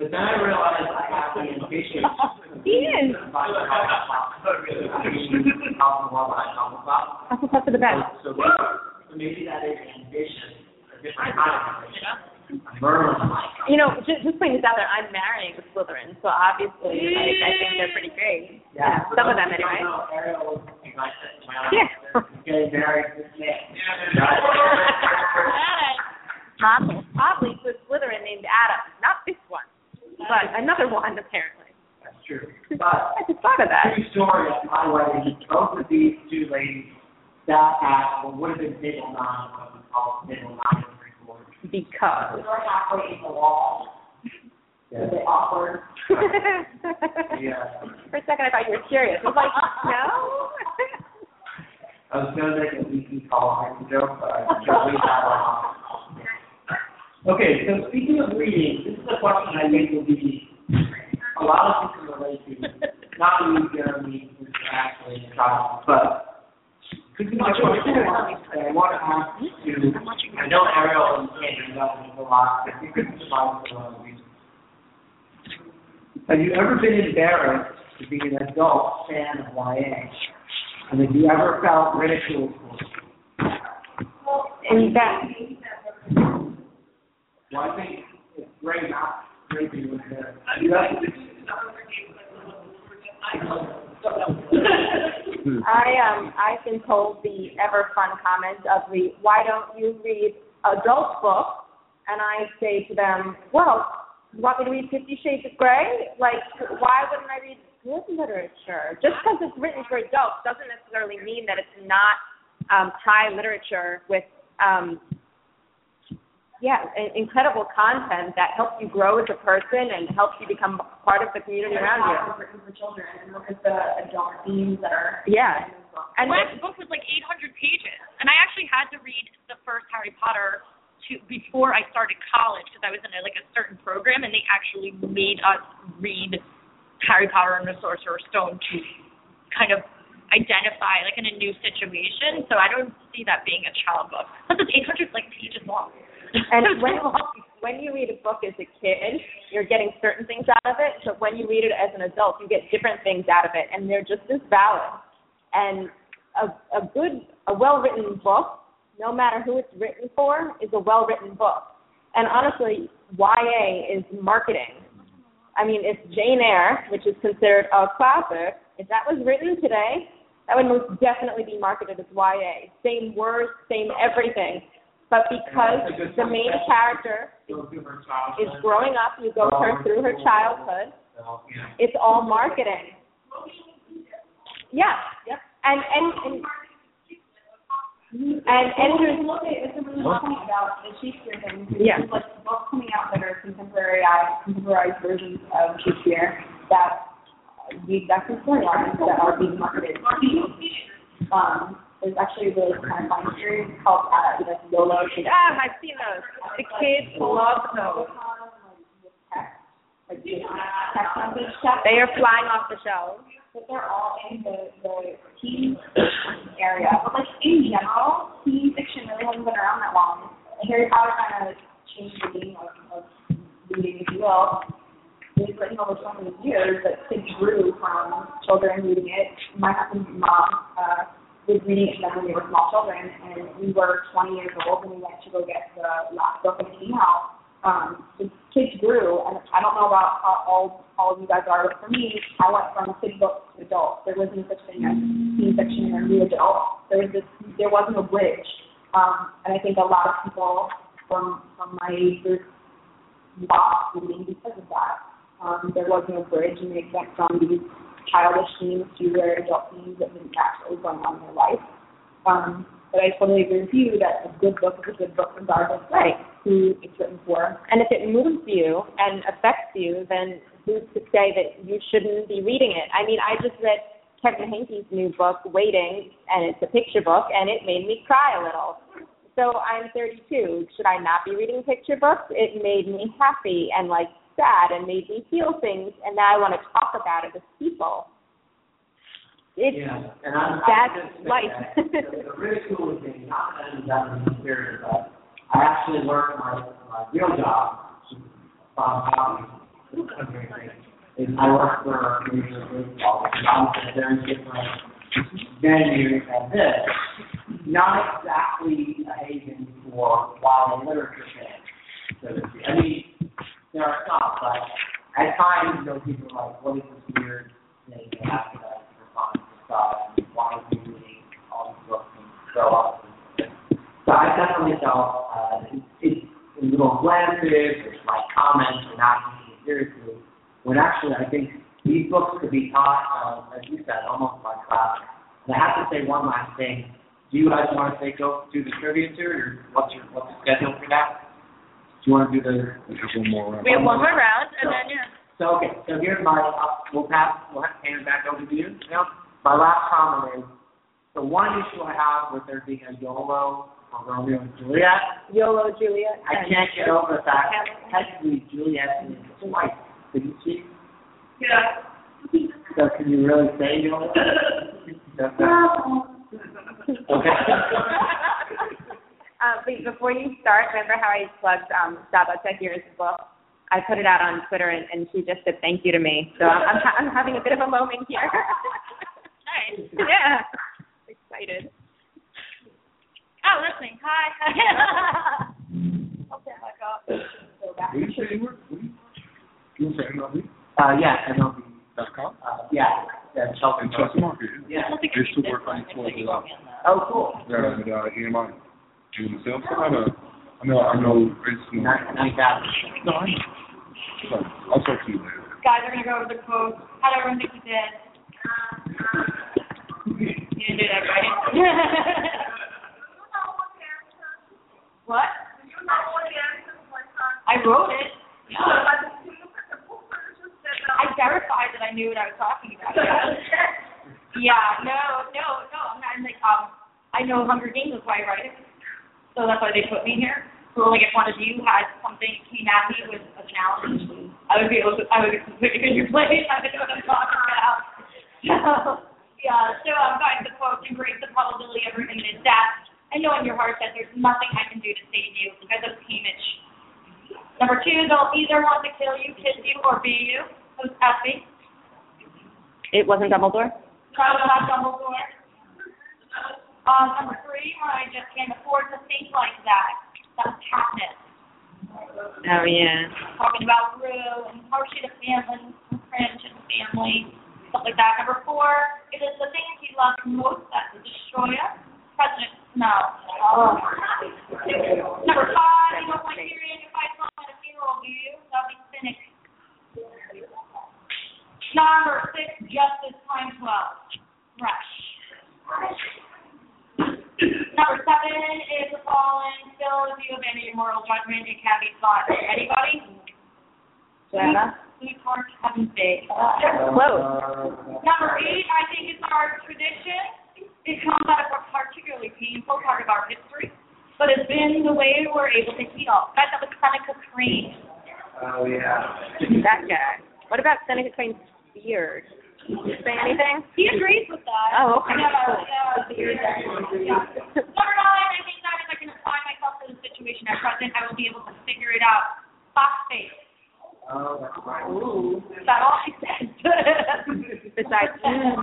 S1: But then I realized I have the ambition.
S4: He is. That's what's up for the best.
S1: So so maybe that is ambition, a different kind of ambition. Merlin like.
S4: You know, just, just putting this out there, I'm marrying a Slytherin, so obviously, like, I think they're pretty great.
S1: Yeah.
S4: Some of them, anyway.
S1: No, Ariel was, like I
S4: Yeah.
S1: getting married this day.
S4: Oddly, oddly, to a Slytherin named Adam. Not this one, but another one, apparently.
S1: That's true. But [LAUGHS]
S4: I just thought of that.
S1: true story of my wedding, both of these two ladies sat at what would have been table nine, what we call table nine and three quarters.
S4: Because.
S5: We're halfway in the wall.
S1: Yeah.
S5: Is it awkward? [LAUGHS]
S1: Yeah.
S4: For a second, I thought you were serious. I was like, no. [LAUGHS]
S1: I was gonna make a Leaky Cauldron joke, but I should leave that one off. Okay, so speaking of reading, this is a question I think will be a lot of people relate to. [LAUGHS] Not you, Jeremy, who's actually in trial, but could you much more I want to ask you, hmm? I know Ariel and Candy know this a lot, but you could provide some of these. Have you ever been embarrassed to be an adult fan of YA? And have you ever felt ridiculed for it?
S4: And that,
S1: Well, I think it's great, not great to you there. You have to-
S4: I um I've been told the ever fun comment of the why don't you read adult books? And I say to them, well, you want me to read Fifty Shades of Grey? Like, why wouldn't I read good literature. Just because it's written for adults doesn't necessarily mean that it's not um, high literature with, um, yeah, incredible content that helps you grow as a person and helps you become part of the community around you.
S5: It's written for children, and look at the adult themes that are
S4: Yeah.
S5: in this book.
S3: And
S4: And
S3: last book was like 800 pages, and I actually had to read the first Harry Potter to before I started college because I was in a, like a certain program, and they actually made us read Harry Potter and the Sorcerer's Stone to kind of identify like in a new situation. So I don't see that being a child book. Plus, it's 800 like pages long.
S4: And [LAUGHS] when when you read a book as a kid, you're getting certain things out of it. But when you read it as an adult, you get different things out of it, and they're just as valid. And a a good, a well-written book, no matter who it's written for, is a well-written book. And honestly, YA is marketing. I mean, if Jane Eyre, which is considered a classic, if that was written today, that would most definitely be marketed as YA. Same words, same everything. But because the main character is growing up, you go her through her childhood, it's all marketing. Yeah. Yep. And and and and Andrew
S5: look at it's a really good point about the Shakespeare thing.
S4: Yeah.
S5: Like books coming out that are contemporary contemporized versions of Shakespeare that uh, the exact same storylines that are being marketed. Um, there's actually a really kind of fun series called uh, like YOLO. Shakespeare.
S4: ah, I've seen those. The kids love those.
S5: Like the text message chat.
S4: They are flying off the shelves.
S5: but they're all in the, the teen area. But like in general, teen fiction really hasn't been around that long. And Harry Potter kind of changed the game of, of reading, if you will. Was written over so many years that kids grew from children reading it. My husband's mom uh, was reading to them when they were small children, and we were 20 years old when we went to go get the last book when it came out. Um, the kids grew, and I don't know about how all all of you guys are, but for me, I went from kid book to adult. There wasn't such thing as teen fiction or new adult. There was this, there wasn't a bridge, um, and I think a lot of people from from my age group lost reading because of that. Um, there wasn't a bridge, and they went from these childish themes to adult themes that didn't was going on in their life. Um, but I totally agree with you that a good book is a good book regardless
S4: Right.
S5: of who it's written for.
S4: And if it moves you and affects you, then who's to say that you shouldn't be reading it? I mean, I just read Kevin Henkes' new book, Waiting, and it's a picture book, and it made me cry a little. So I'm 32. Should I not be reading picture books? It made me happy and like sad and made me feel things, and now I want to talk about it with people. It's
S1: Yeah, and I'm.
S4: That's
S1: I'm
S4: life.
S1: that The the ridicule thing, not that I'm in the spirit, but I actually work my, my real job, Bob County. Is I work for a major group called, and I'm a very different venue than this. Not exactly a haven for wild literature fans, so to speak. I mean, there are some, but at times, you know, people are like, what is this weird thing they have to for fun and stuff, and why are you reading all these books and grow up? So I definitely felt, uh, it's in little glances, or like comments, or not taking it seriously, when actually I think these books could be taught, uh, as you said, almost by class. And I have to say one last thing. Do you guys want to take go do the trivia tour, or what's your what's the schedule for that? Do you want to do the
S2: We have one more round.
S3: We have one more round, and then yeah.
S1: so okay, so here's my uh, we'll pass we'll have to hand it back over to you. Now, my last comment is the one issue I have with there being a YOLO or Romeo and Juliet.
S4: YOLO, Juliet.
S1: I can't get over the fact that technically Juliet is his wife. Could you see?
S5: Yeah.
S1: So can you really say YOLO? [LAUGHS] [LAUGHS] Okay. [LAUGHS]
S4: Uh, but before you start, remember how I plugged um, Starbucks at Here's book? I put it out on Twitter, and, and she just said thank you to me. So I'm, I'm, ha- I'm having a bit of a moment here. [LAUGHS]
S3: Nice.
S4: yeah. Excited.
S3: Oh, listening. Hi. I'll stand back
S2: did you say you were? You- You were saying MLB?
S1: Uh, yeah, MLB.
S2: Com?
S1: Uh, yeah, yeah, Chelsea.
S2: In Chelsea Market.
S1: Yeah.
S2: I used to work on for the, uh,
S1: Oh, cool.
S2: yeah, and, uh, EMI. Doing the sales side, uh, I know, I know, basically.
S1: Nice, nice out.
S2: No, I know. I'll talk to you later.
S3: Guys are gonna go over the quotes. How did everyone think we did? You didn't do that, right? [LAUGHS] what? I wrote it. I verified that I knew what I was talking about. [LAUGHS] Yeah, no, no, no. I'm not I'm like, um, I know Hunger Games is why I write it. So that's why they put me here. So like if one of you had something came at me with a challenge, I would be able to I would put you in your place. I would know what I'm talking about. [LAUGHS] So yeah, so um guys the quote embrace the probability of imminent death and know in your heart that there's nothing I can do to save you because of Haymitch. Number two, they'll either want to kill you, kiss you, or be you. Who's Effie?
S4: It wasn't Dumbledore?
S3: Probably not Dumbledore. Um, number three, I just can't afford to think like that. That's Katniss.
S4: Oh yeah.
S3: Talking about Rue and how she the family, French and family, stuff like that. Number four, it is the thing he loves most that destroy us. President Snow. Oh. Number five, you don't like hearing if I saw him at a funeral, do you? That'll be cynic. Number six, justice times twelve. Fresh. Number seven is the following. Still, if you abandon your moral judgment, it can be fun. Anybody?
S4: Johanna?
S3: Sweetheart, heaven's sake.
S4: Close.
S3: Number eight, I think it's our tradition. It comes out of a particularly painful part of our history, but it's been the way we're able to heal. Guys, that was Seneca Crane.
S1: Oh, yeah.
S4: That guy. What about Seneca Crane's beard? Say anything?
S3: He agrees with that.
S4: Oh, okay.
S3: Yeah,
S4: Cool.
S3: yeah, yeah. Number nine, I think that if I can apply myself to the situation at present, I will be able to figure it out. Foxface.
S1: Oh, that's right.
S3: Is that all I said? [LAUGHS]
S4: Besides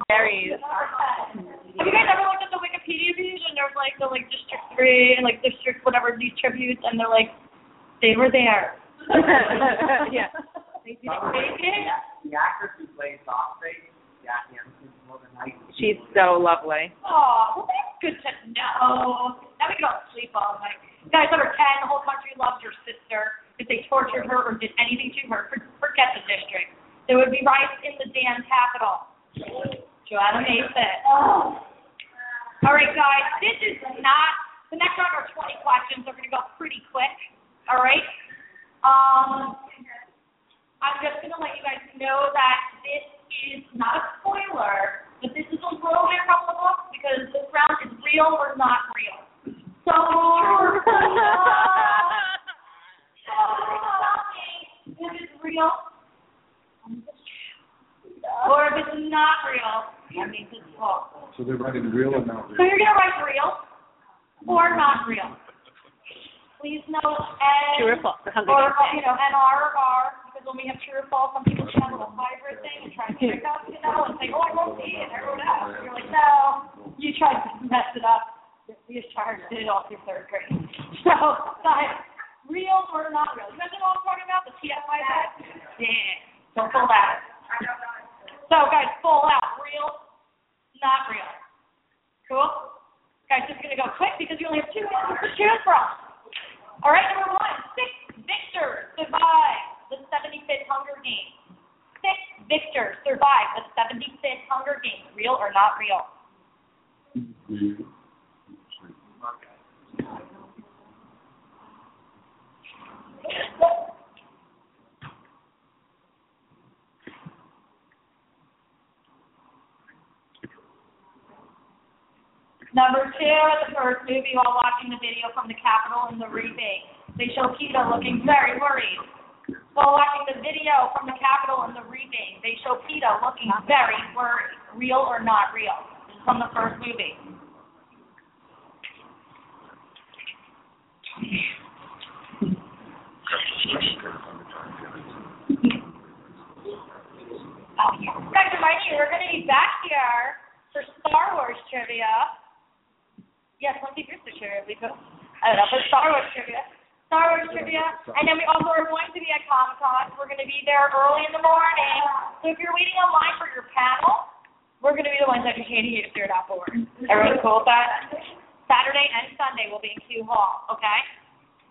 S4: berries.
S3: Have you guys ever looked at the Wikipedia views and there's like the like District Three and like District whatever these tributes and they're like they were there. [LAUGHS]
S4: yeah.
S3: They did it.
S1: The actress who plays Foxface, Jackie Emerson, Northern Nights.
S4: She's so lovely.
S3: Oh, well, that's good to know. Now we can all sleep all night. Guys, number 10, the whole country loves your sister. If they tortured her or did anything to her, forget the district. There would be riots in the damn capital. Johanna Mason. Oh. All right, guys, this is not, the next round are 20 questions. They're going to go pretty quick. All right? Um, I'm just going to let you guys know that this is not a spoiler, but this is a little bit from the book because this round is real or not real. So, [LAUGHS] if it's real, or if it's not real, that means it's false.
S2: So they're writing real or not real?
S3: So you're gonna write real or not real. Please note N
S4: or false? The Hunger
S3: or
S4: Games.
S3: you know NR or R because when we have true or false, some people try a little thing and try to trick us, you know, and say, oh, I wrote C and I wrote F. You're like, no, you tried to mess it up. You charged it off your third grade. [LAUGHS] So, guys, real or not real? You guys know what I'm talking about? The TFI bag? Yeah. Don't pull that. So, guys, full out. Real, not real. Cool? Guys, just gonna go quick because you only have two answers to choose from. All right, number one, six victors survive the 75th Hunger Games. Six victors survive the 75th Hunger Games. Real or not real? Number two, the first movie while watching the video from the Capitol in the reaping. They show Peeta looking very worried. While watching the video from the Capitol in the reaping, they show Peeta looking very worried. Real or not real? From the first movie. Oh, yeah. Remind you, we're going to be back here for Star Wars trivia. Yes, Lindsay Brewster trivia. We go. I don't know, but Star Wars trivia. Star Wars trivia. And then we also are going to be at Comic Con. We're going to be there early in the morning. So if you're waiting online for your panel, we're going to be the ones educating you figure it out for. Everyone cool with that? Saturday and Sunday will be in Q Hall, okay?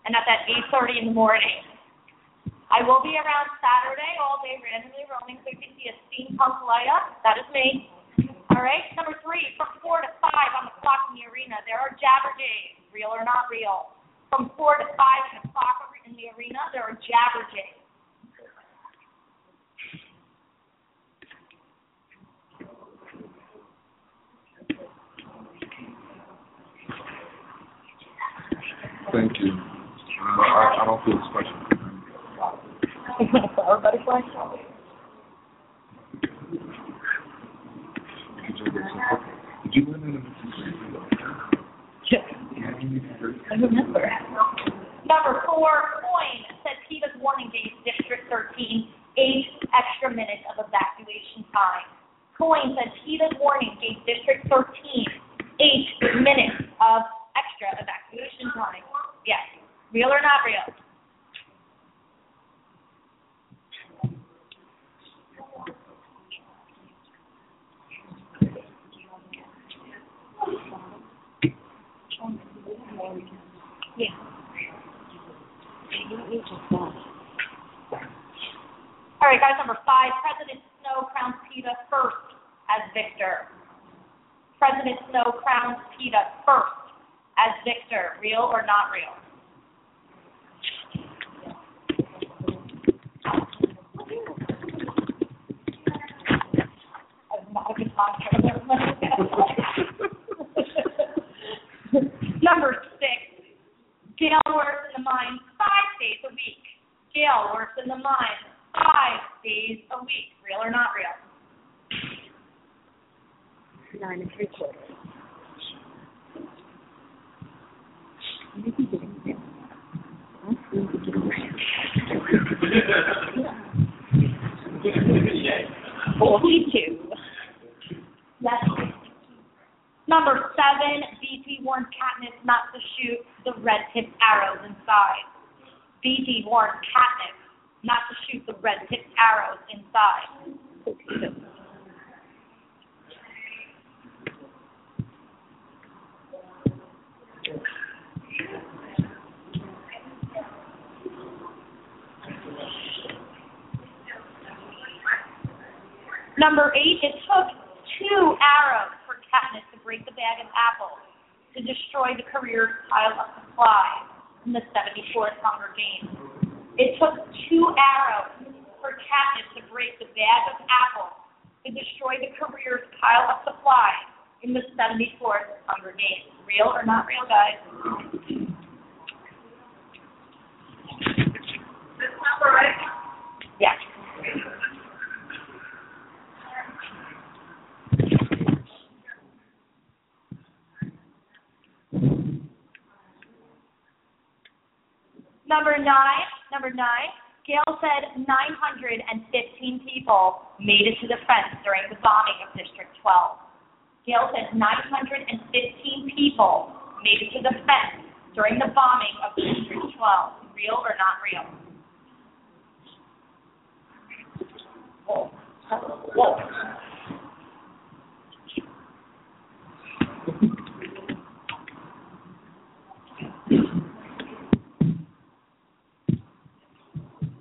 S3: And that's at 8.30 in the morning. I will be around Saturday all day randomly roaming, so if you see a steampunk light up, that is me. All right. Number three, from four to five on the clock in the arena, there are jabberjays, real or not real. From four to five in the clock in the arena, there are jabberjays.
S2: Thank you. Uh, I, I don't feel special.
S3: Everybody question?
S2: Did you win in
S3: Remember. Number four, coin said Peeta's warning gave District 13 eight extra minutes of evacuation time. Coin said Peeta's warning gave District 13 eight minutes of extra evacuation time. Yes. Real or not real? Yeah. All right, guys, number five, President Snow crowns Peeta first as victor. President Snow crowns Peeta first as victor. Real or not real? I'm not a good talker. Number Gale works in the mine five days a week. Gale works in the mine five days a week. Real or not real?
S4: Nine and three quarters. [LAUGHS]
S3: Forty-two. Yes. Number seven, Beetee warns Katniss not to shoot the red-tipped arrows inside. Beetee warns Katniss not to shoot the red-tipped arrows inside. Number eight, it took two arrows break the bag of apples to destroy the career's pile of supplies in the 74th Hunger Games. It took two arrows for Katniss to break the bag of apples to destroy the career's pile of supplies in the 74th Hunger Games. Real or not real, guys? This number, right? Yes. Number nine, number nine, Gale said 915 people made it to the fence during the bombing of District 12. Gale said 915 people made it to the fence during the bombing of District 12. Real or not real? Whoa. Whoa.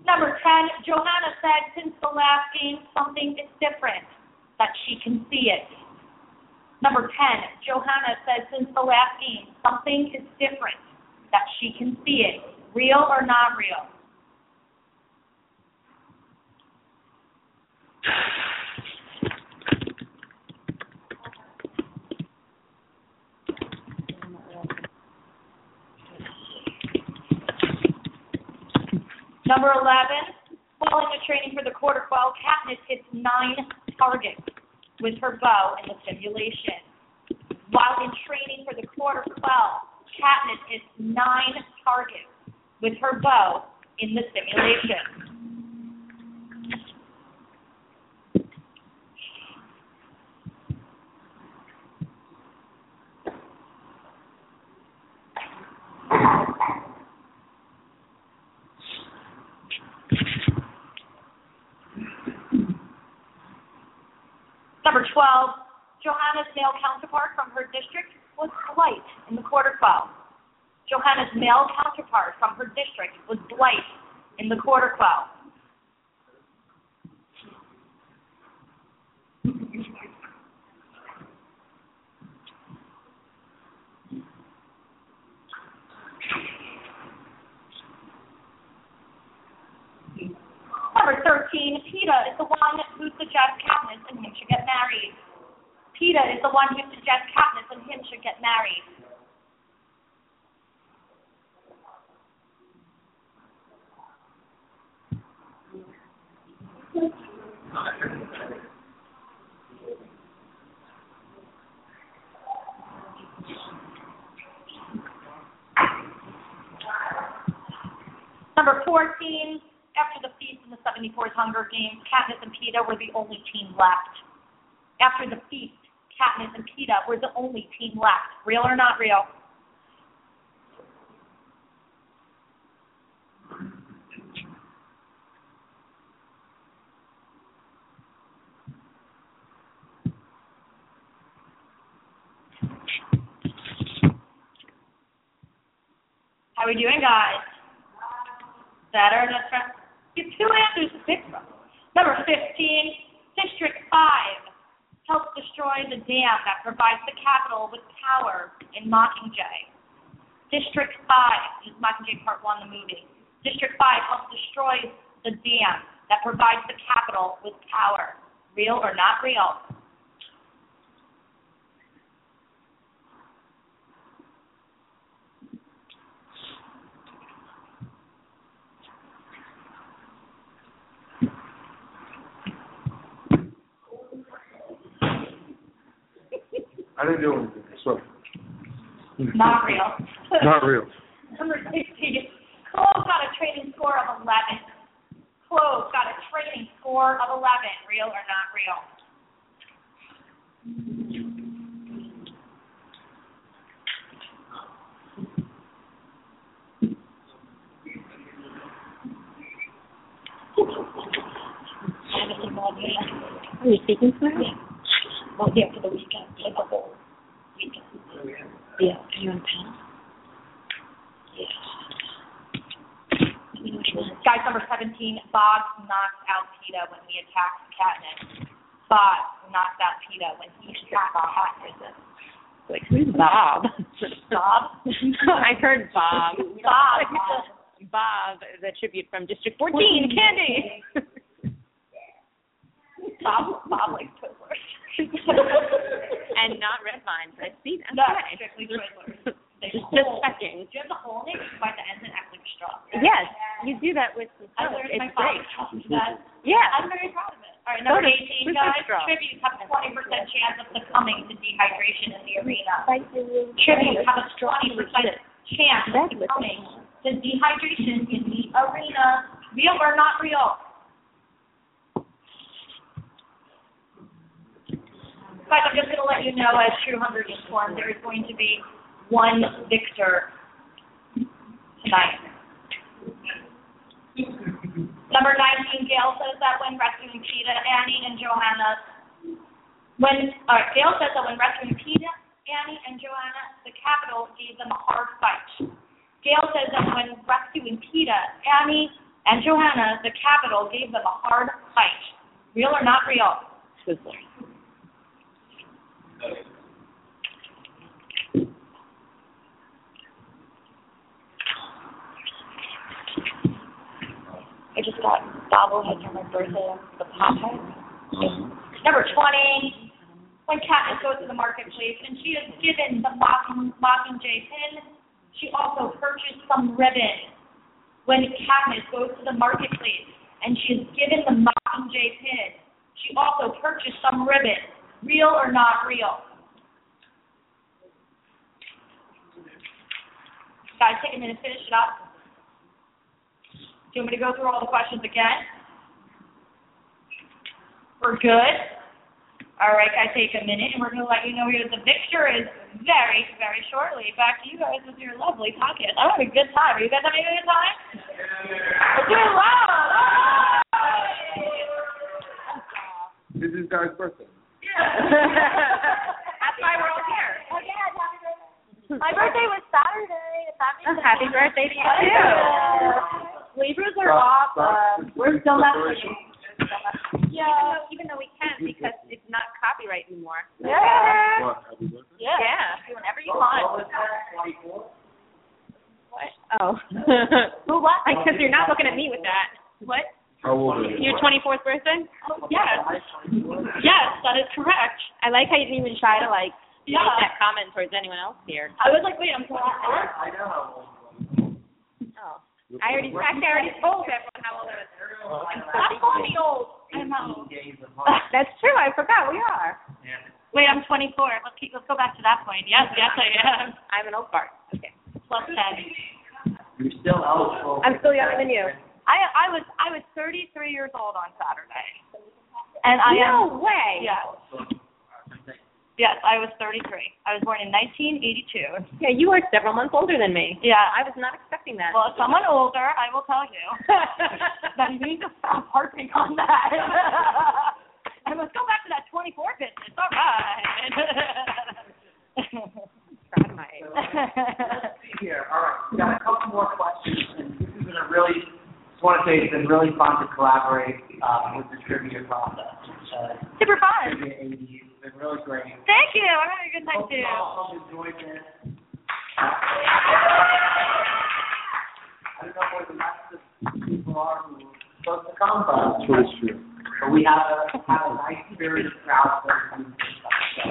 S3: Number 10, Johanna said since the last game, something is different, that she can see it. Number 10, Johanna said since the last game, something is different, that she can see it. Real or not real? Number 11, while in the training for the quarter quell, Katniss hits nine targets with her bow in the simulation. While in training for the quarter quell, Katniss hits nine targets with her bow in the simulation. [COUGHS] [COUGHS] Number 12, Johanna's male counterpart from her district was Blight in the quarter quell. Johanna's male counterpart from her district was Blight in the quarter Number 13, Peeta is the one who suggests Katniss and him should get married. Peeta is the one who suggests Katniss and him should get married. Number 14, after the feast in the 74th Hunger Games, Katniss and Peeta were the only team left. After the feast, Katniss and Peeta were the only team left. Real or not real? How are we doing, guys? Better? That's Get two answers to pick from. Number 15, District 5 helps destroy the dam that provides the capital with power in Mockingjay. District 5 is Mockingjay Part 1, the movie. District 5 helps destroy the dam that provides the capital with power. Real or not real?
S2: I didn't do anything, so.
S3: Not real. [LAUGHS]
S2: Not real.
S3: Number 16, Clove got a training score of 11. Clove got a training score of 11. Real or not real?
S4: Are you speaking for me?
S3: Well, yeah, for the weekend, like the whole weekend.
S4: Yeah. Are you on panel?
S3: Guys, number 17, Bob knocked out Peeta when he attacked Katniss. Bob knocked out Peeta when he attacked Katniss.
S4: Like, who's Bob? [LAUGHS]
S3: Bob? [LAUGHS]
S4: I heard Bob.
S3: Bob.
S4: Bob, the tribute from District 14, Candy. [LAUGHS]
S3: Bob, Bob likes Twizzlers. [LAUGHS]
S4: and not red vines. I see that.
S3: No,
S4: Okay.
S3: strictly Twizzlers. [LAUGHS]
S4: Just, just checking.
S3: Do you have the whole in it? You bite the ends and act like straw.
S4: Yes, you do that with some
S3: I learned
S4: It's
S3: my
S4: great.
S3: that.
S4: Yeah.
S3: I'm very proud of it. All right, number
S4: Soda.
S3: 18, guys.
S4: straw?
S3: Tributes have a 20% chance of succumbing to dehydration in the arena. Tributes have a 20% chance of succumbing to dehydration in the arena. Real or not real? Guys, I'm just going to let you know, as True Hunger Games form, there is going to be one victor tonight. Number 19, Gale says that when rescuing Peeta, Annie and Johanna, when, right, Gale says that when rescuing Peeta, Annie and Johanna, the Capitol gave them a hard fight. Gale says that when rescuing Peeta, Annie and Johanna, the Capitol gave them a hard fight. Real or not real?
S4: Twizzlers.
S3: I just got bobbleheads for my birthday, the pop heads. Mm-hmm. Number 20, when Katniss goes to the marketplace and she is given the Mocking, Mockingjay pin, she also purchased some ribbon. When Katniss goes to the marketplace and she is given the Mockingjay pin, she also purchased some ribbon. Real or not real? Guys, take a minute, to finish it up. Do you want me to go through all the questions again? We're good? All right, guys, take a minute, and we're going to let you know who the victor is very, very shortly. Back to you guys with your lovely podcast. I'm having a good time. Are you guys having a good time? We're doing well.
S2: It's this guy's birthday. Yeah. [LAUGHS]
S4: That's why we're all here.
S3: Oh, yeah, happy birthday. My birthday was Saturday. Happy
S4: Happy birthday to you too.
S3: flavors are off. Uh, we're still not.
S4: Yeah. Even though we can't because it's not copyright anymore.
S3: Yeah.
S2: What, happy?
S3: Yeah.
S4: Yeah.
S3: Do whatever you want.
S4: What? Oh. [LAUGHS]
S3: Who what?
S4: Because you're not looking at me with that. What?
S2: How old are you?
S4: Your 24th birthday?
S3: Yes. Yes, that is correct.
S4: I like how you didn't even try to like
S3: Yeah.
S4: make that comment towards anyone else here.
S3: I was like, wait, I'm 24.
S1: I know.
S4: I already, actually, I already told everyone how old I was.
S3: I'm 40 old. I know.
S1: Days apart. [LAUGHS]
S4: That's true. I forgot. We are.
S1: Yeah.
S3: Wait, I'm 24. Let's keep. Let's go back to that point. Yes, yes, I am.
S4: I'm an old fart. Okay.
S3: Plus 10.
S1: You're still eligible.
S4: I'm still younger than you.
S3: I I was I was 33 years old on Saturday. And I am.
S4: no way.
S3: Yes. Yes, I was 33. I was born in 1982.
S4: Yeah, you are several months older than me.
S3: Yeah,
S4: I was not expecting that.
S3: Well, if someone older, I will tell you. [LAUGHS] then you need to stop harping on that. [LAUGHS] and let's go back to that 24 business. All right.
S4: God. So,
S1: let's see here. All right, we got a couple more questions, and this has been a really just want to say it's been really fun to collaborate um, with the trivia process. Uh,
S3: Super fun.
S1: Trivia been really great.
S3: Thank you. I'm having a good time
S1: Hope you
S3: too.
S1: all enjoyed this. I don't know where the rest of the people are who are supposed to come from,
S2: That's what true.
S1: but we have a have a nice spirited crowd for you. So,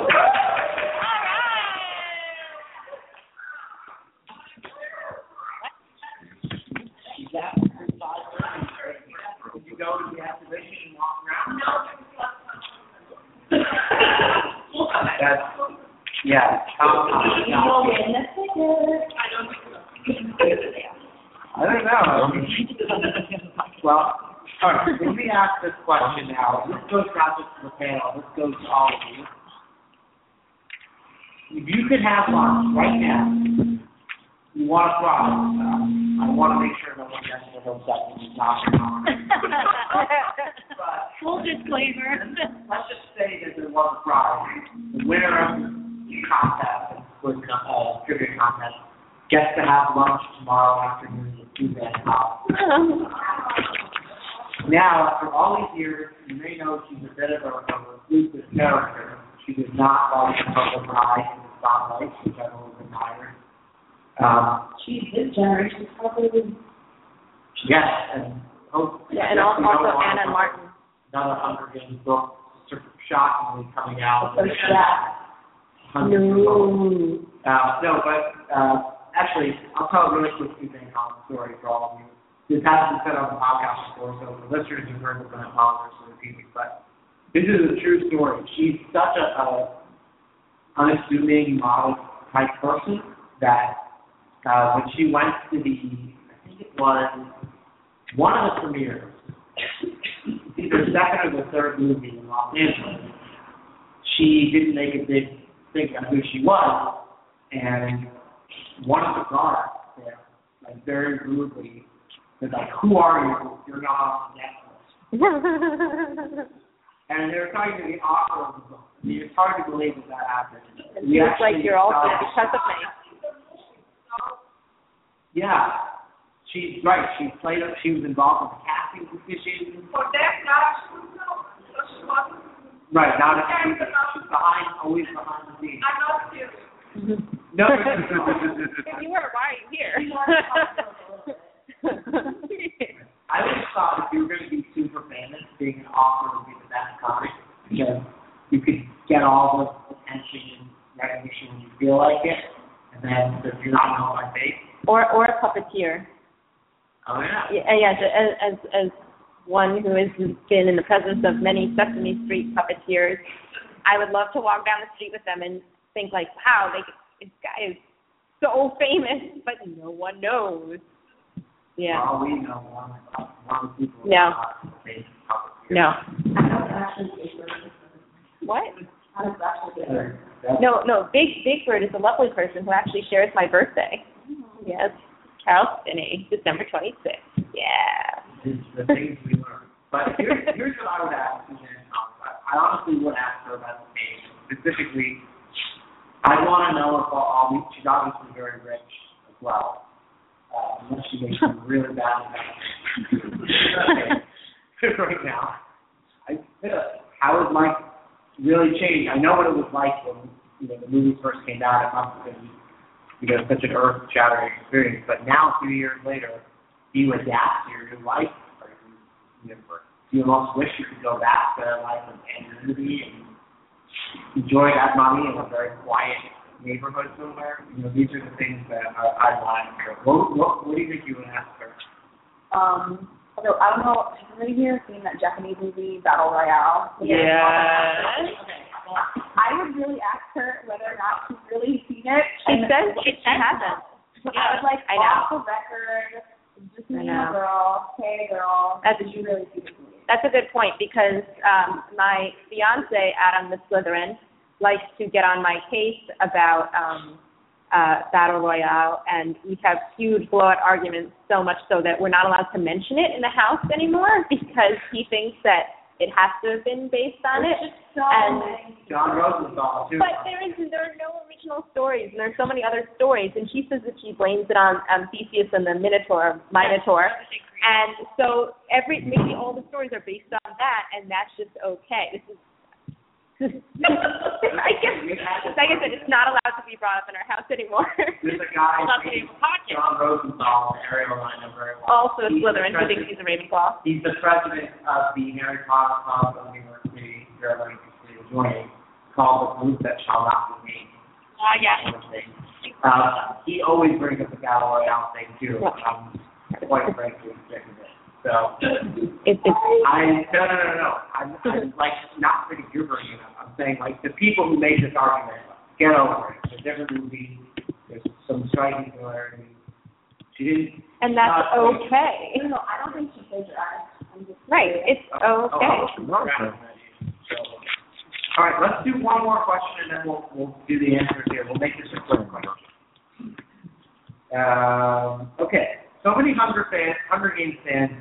S1: you got your five minutes. Did you go to the exhibition and walk around? That's, yeah. Um. I don't know. Well, all right, let me ask this question now. This goes not just to the panel, this goes to all of you. If you could have lunch right now, you want to fry, uh, I want to make sure no one gets the hill that [LAUGHS]
S3: Full disclaimer. [LAUGHS]
S1: let's just say that there was a prize. The winner of the contest, quiz uh, trivia contest, gets to have lunch tomorrow afternoon with two Van House. [LAUGHS] Now, after all these years, you may know she's a bit of a, a reclusive character. She does not like the public eye and the spotlight, which I've always admired. Um,
S5: Geez, this generation's probably.
S1: yes, and hope.
S4: Yeah, and al- also Anna Martin.
S1: Another Hunger Games book, sort of shockingly coming out. Hundreds of books. Uh, no, but, uh, actually, I'll tell a really quick Suzanne Collins story for all of you. This hasn't been said on the podcast before, so the listeners who've heard it will apologize for repeating, but this is a true story. She's such a, a unassuming, modest type person that, uh, when she went to the, I think it was one of the premieres, either second or the third movie in Los Angeles, she didn't make a big thing on who she was, and one of the guards there, like very rudely, was like, "Who are you? You're not on the necklace." [LAUGHS] And they were talking to the author of the book. I mean, it's hard to believe that that happened. We
S4: she like, you're also
S1: saw-
S4: because of me.
S1: Yeah, she's right. She played. Up she was involved with the casting decisions. Right, not she's, she's behind, always behind the scenes. I'm not No,
S4: If [LAUGHS] [LAUGHS] you were, why are you here?
S1: I always thought if you were going to be super famous, being an author would be the best kind because you could get all the attention and recognition when you feel like it, and then if you're not known by face,
S4: or or a puppeteer.
S1: Oh yeah.
S4: Yeah, as as as one who has been in the presence of many Sesame Street puppeteers, I would love to walk down the street with them and think like, wow, they this guy is so famous, but no one knows. Yeah.
S1: We know, one, one of the people
S4: No.
S1: not the famous puppeteer.
S4: No. What?
S5: how does that actually get?
S1: That's-
S4: No, no. Big Big Bird is a lovely person who actually shares my birthday. Yes. Caroll Spinney, December twenty sixth. Yeah.
S1: is the things we learn. But here's, here's what I would ask Suzanne Thomas. I, honestly would ask her about the page. Specifically, I want to know if all, all she's obviously very rich as well. Uh, unless she makes some really bad investments. [LAUGHS] right now. I how has life really changed? I know what it was like when you know the movies first came out. It must have been you know such an earth shattering experience. But now, a few years later, you adapt to your new life? Or you, you know, you almost wish you could go back to a life of anonymity and enjoy that money in a very quiet neighborhood somewhere? You know, these are the things that I, I want. What, what, what do you think you would ask her?
S5: Um, although I don't know, has anybody here seen that Japanese movie Battle Royale?
S3: Yes.
S5: I would really ask her whether or not she's really seen it.
S4: She says she
S5: she
S4: hasn't.
S5: I was like,
S4: I know.
S5: off the record, just me and a girl, hey girl,
S4: That's-
S5: did you really see this movie?
S4: That's a good point because um, my fiance Adam the Slytherin likes to get on my case about um, uh, battle royale, and we have huge blowout arguments. So much so that we're not allowed to mention it in the house anymore [LAUGHS] because he thinks that it has to have been based on it.
S5: So
S4: And-
S5: many.
S1: John Rosenthal too.
S4: But there is there are no original stories, and there's so many other stories. And she says that she blames it on um, Theseus and the Minotaur, Minotaur. And so every maybe all the stories are based on that, and that's just okay. This is. [LAUGHS] I guess, like I said, it's not allowed to be brought up in our house anymore.
S1: There's a guy
S3: Well, that's the
S1: named
S3: name of the podcast.
S1: John Rosenthal, Ariel I know very well.
S4: also a Slytherin who thinks he's a Ravenclaw.
S1: He's the president of the Harry Potter Club of New York City. If you're interested in joining, called the group that shall not be named.
S3: Ah, yes.
S1: kind. Uh, he always brings up the battle royale thing too. Um, quite frankly, sick of it. So
S4: It, it's
S1: I no no no no. I'm, I'm like not bringing it. I'm saying like the people who made this argument, get over it. It's a different movie. There's some striking similarities. She didn't.
S4: and that's
S1: Uh,
S4: okay.
S5: No, no, I don't think she plagiarized. I'm just
S4: Right. It's
S1: Oh,
S4: okay.
S1: So, all right, let's do one more question and then we'll we'll do the answers here. We'll make this a quick question. Um, okay, so many Hunger fans, Hunger Games fans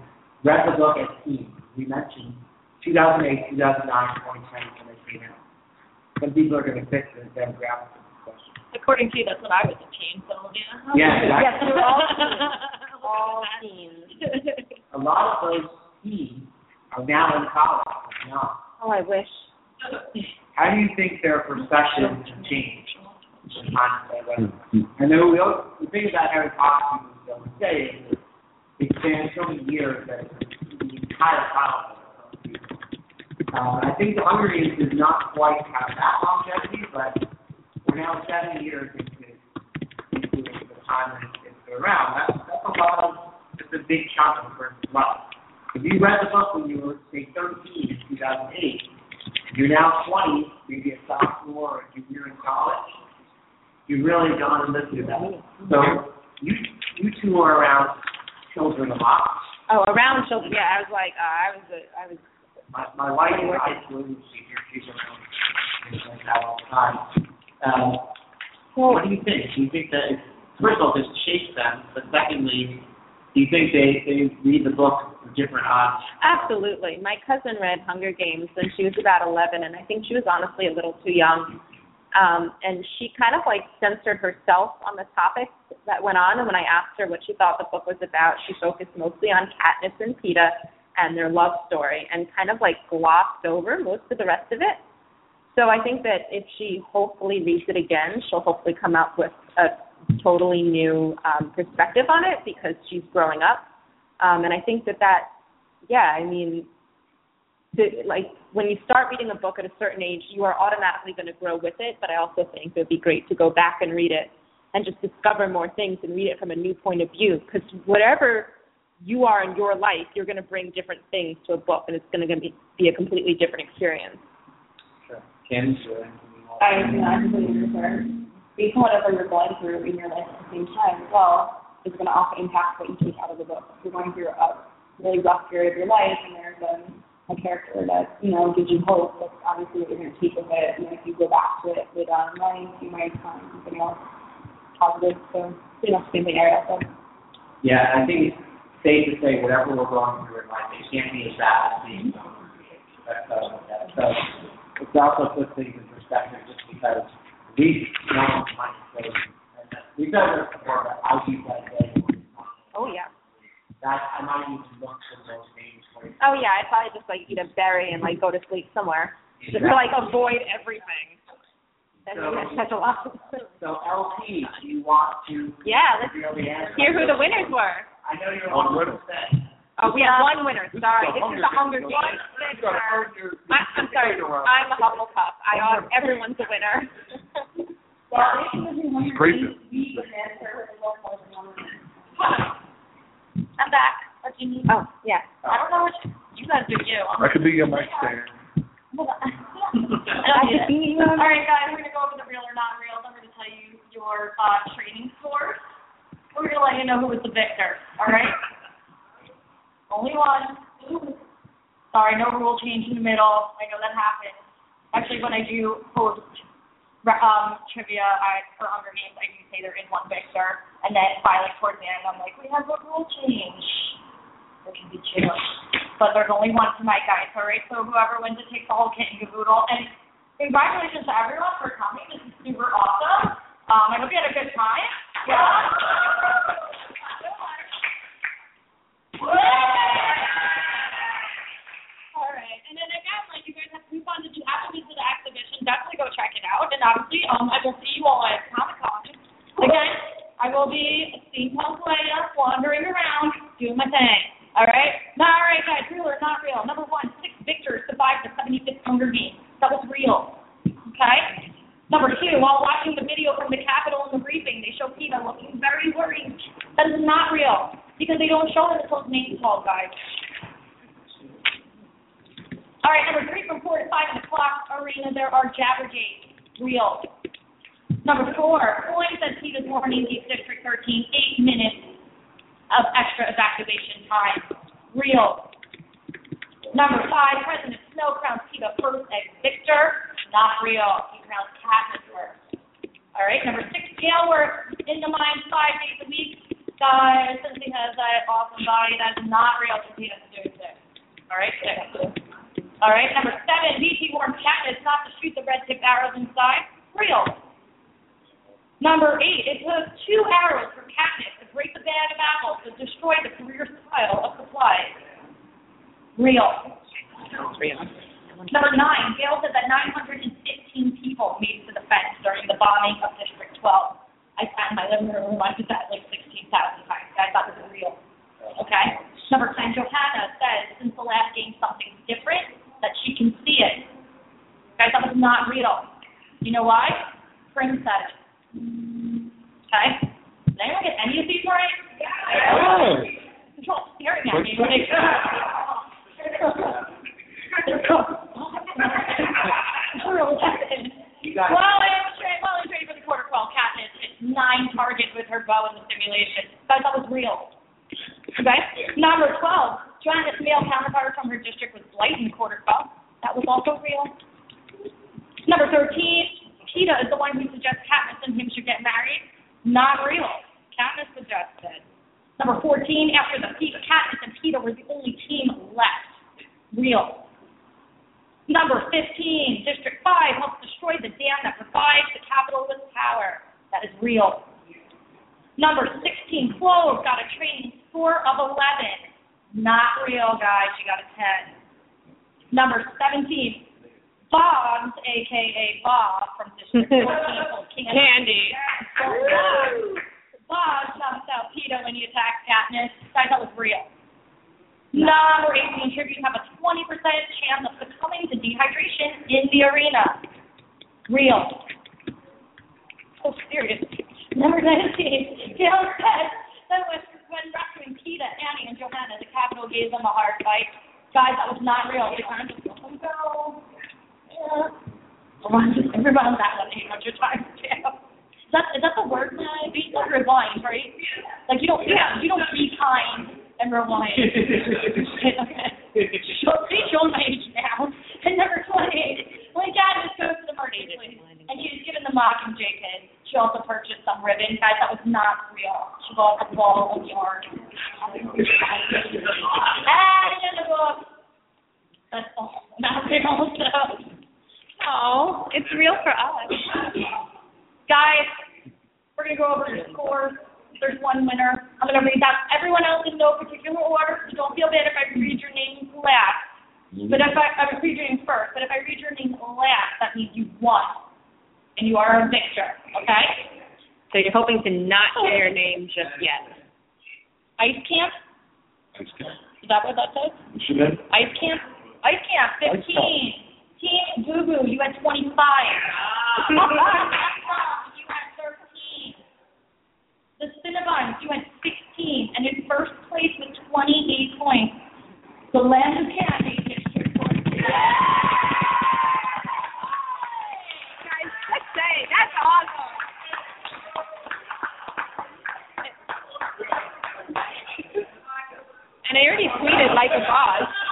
S1: read the book as teens. We mentioned 2008, 2009, 2010 when they came out. Some people are going to fit the demographic of this question.
S3: According to you, that's when I was a teen, so yeah.
S1: Yeah, exactly.
S4: Yes, we're [LAUGHS] all all teens. [LAUGHS]
S1: A lot of those teens are now in college. Now,
S4: Oh, I wish.
S1: How do you think their perception has changed? in hindsight. And then we also, the thing about Harry Potter, people don't say spans so many years that the entire people. Um, I think the Hunger Games does not quite have that longevity, but we're now seven years into, into the time that it's, it's been around. That's, that's a lot of, it's a big chunk of a person's life. If you read the book when you were, say, 13 in 2008, you're now 20, maybe a sophomore or a junior in college, you've really gone and lived through that. So you you two are around children a lot.
S4: Oh, around children. Yeah, I was like, uh, I was, a, I was.
S1: My my wife is a high school teacher. She's around things like that all the time. Um, what do you think? Do you think that it's, first of all, this shapes them, but secondly, do you think they they read the book with different eyes?
S4: Absolutely. My cousin read Hunger Games when she was about 11, and I think she was honestly a little too young. Um, and she kind of like censored herself on the topics that went on. And when I asked her what she thought the book was about, she focused mostly on Katniss and Peeta and their love story, and kind of like glossed over most of the rest of it. So I think that if she hopefully reads it again, she'll hopefully come out with a totally new um, perspective on it because she's growing up. Um, and I think that that, yeah, I mean, the, like when you start reading a book at a certain age, you are automatically going to grow with it. But I also think it would be great to go back and read it and just discover more things and read it from a new point of view. Because whatever you are in your life, you're going to bring different things to a book, and it's going to be, be a completely different experience.
S1: Sure. Kim.
S5: I, you know, I completely agree with her. Based on whatever you're going through in your life at the same time as well, is going to also impact what you take out of the book. If you're going through a really rough period of your life and there's a, a character that, you know, gives you hope, that's obviously what you're going to take with it. And if you go back to it later on in life, you might find something else positive. So, pretty much the same thing Ariel said.
S1: Yeah, I think it's safe to say whatever we're going through in life, it can't be as bad as being That's uh, that. So it's also puts things in perspective just because we know might say, and we've done this before, but I use that day.
S4: Oh yeah.
S1: That I might need to look for those things
S4: like eat a berry and like go to sleep somewhere. Just to like avoid everything. That's
S1: So-
S4: such a lot.
S1: So LP, do you want to
S4: Yeah, let's
S1: reveal the answer?
S4: hear who the winners were.
S1: I know you're
S2: One
S1: on
S2: winner.
S1: set.
S4: Oh, we have one winner. Sorry, this is the Hunger
S2: Hunger
S4: Games.
S2: Games. You gotta earn your-
S4: I, I'm sorry. I'm a Hufflepuff. I uh, everyone's a winner. [LAUGHS]
S2: It's crazy. [LAUGHS]
S3: I'm back. What do you need?
S4: oh, yeah.
S3: I don't know what you, you guys do. You.
S2: I could be your mic stand. [LAUGHS]
S3: I don't need it. All right, guys, we're gonna go over the real or not real. I'm gonna tell you your uh, training scores. We're gonna let you know who was the victor. All right. [LAUGHS] Only one. Sorry, no rule change in the middle. I know that happens. Actually, when I do post um, trivia I, for Hunger Games, I do say there is one victor, and then finally towards the end, I'm like, we have a rule change. There can be two, but there's only one tonight, guys. All right, so whoever wins it takes the whole kit and caboodle. And congratulations to everyone for coming. This is super awesome. Um, I hope you had a good time. Yeah. All right, and then again, like you guys have coupons that you have to visit the exhibition. Definitely go check it out. And obviously, um, I will see you all at Comic Con. Again, I will be steampunk Leia wandering around doing my thing. All right. Now, all right, guys. Real or not real? Number one, six victors survived the 75th Hunger Games. That was real. Okay. Number two, while watching the video from the Capitol and the briefing, they show Peeta looking very worried. That is not real because they don't show it until his name's called, guys. All right, number three, from four to five in the clock arena, there are Jabberjays. Real. Number four, Floyd said Peeta's warning gave District 13 eight minutes of extra evacuation time. Real. Number five, President Snow crowns Peeta first as victor. Not real. He crowns Katniss first. All right, number six, Gale work in the mines five days a week. Guys, since he has that awesome body, that is not real because he doesn't do six. All right, six. All right, number seven, Beetee warns Katniss not to shoot the red-tipped arrows inside. Real. Number eight, it took two arrows for Katniss break the bag of apples to destroy the career pile of supplies. Real. Number nine, Gale said that 915 people made it to the fence during the bombing of District 12. I sat in my living room and reminded that like 16,000 times. I thought this was real. Okay? Number 10, Johanna says since the last game something's different, that she can see it. Guys, that was not real. You know why? Prim said it. Okay? Did anyone get any of these right? All staring at me. Like, [LAUGHS] Well, I was trained, well, I was trained for the quarter quell. Katniss hit nine targets with her bow in the simulation. Guys, that was real. Okay? Number 12, Johanna's male counterpart from her district was Blight quarter quell. That was also real. Number 13, Peeta is the one who suggests Katniss and him should get married. Not real. Katniss suggested. Number 14, after the Peeta, Katniss and Peeta were the only team left. Real. Number 15, District 5 helps destroy the dam that provides the Capitol with power. That is real. Number 16, Clove got a training score of 11. Not real, guys. She got a 10. Number 17, Bobs, a.k.a. Bob from District [LAUGHS] 14, told Candy. Bob jumps out Peeta when he attacks Katniss. Guys, that was real. Number 18, tribute have a 20% chance of succumbing to dehydration in the arena. Real. So serious. Number 19, Gale said that when, when rescuing Peeta, Annie, and Johanna, the Capitol gave them a hard fight. Guys, that was not real. They kind of just let them go. Yeah. Everyone that one 800 times, too. Is that, is that the word that I? Like rewind, right? Like you don't, yeah, you don't be kind and rewind. okay. [LAUGHS] See, show my age now. And number 28, when dad just goes to the place, and she was given the Mockingjay kid. She also purchased some ribbon. Guys, that was not real. She bought a ball of yarn. and in the book, that's all. Not real stuff.
S4: Oh, it's real for us.
S3: Guys, we're going to go over the scores. There's one winner. I'm going to read that. Everyone else in no particular order, so don't feel bad if I read your name last. But if I, I read your name first, but if I read your name last, that means you won. And you are a victor, okay?
S4: So you're hoping to not say your name just yet.
S3: Ice camp,
S2: Ice cap.
S3: is that what that says?
S2: What's your name?
S3: Ice camp, ice camp,
S2: Ice
S3: fifteen. Team Boo Boo, you had twenty-five. [LAUGHS] you had thirteen. The Cinnabons, you had sixteen, and in first place with twenty-eight points. The Land of Candy, District.
S4: Guys, let's say that's awesome. And I already tweeted like a boss.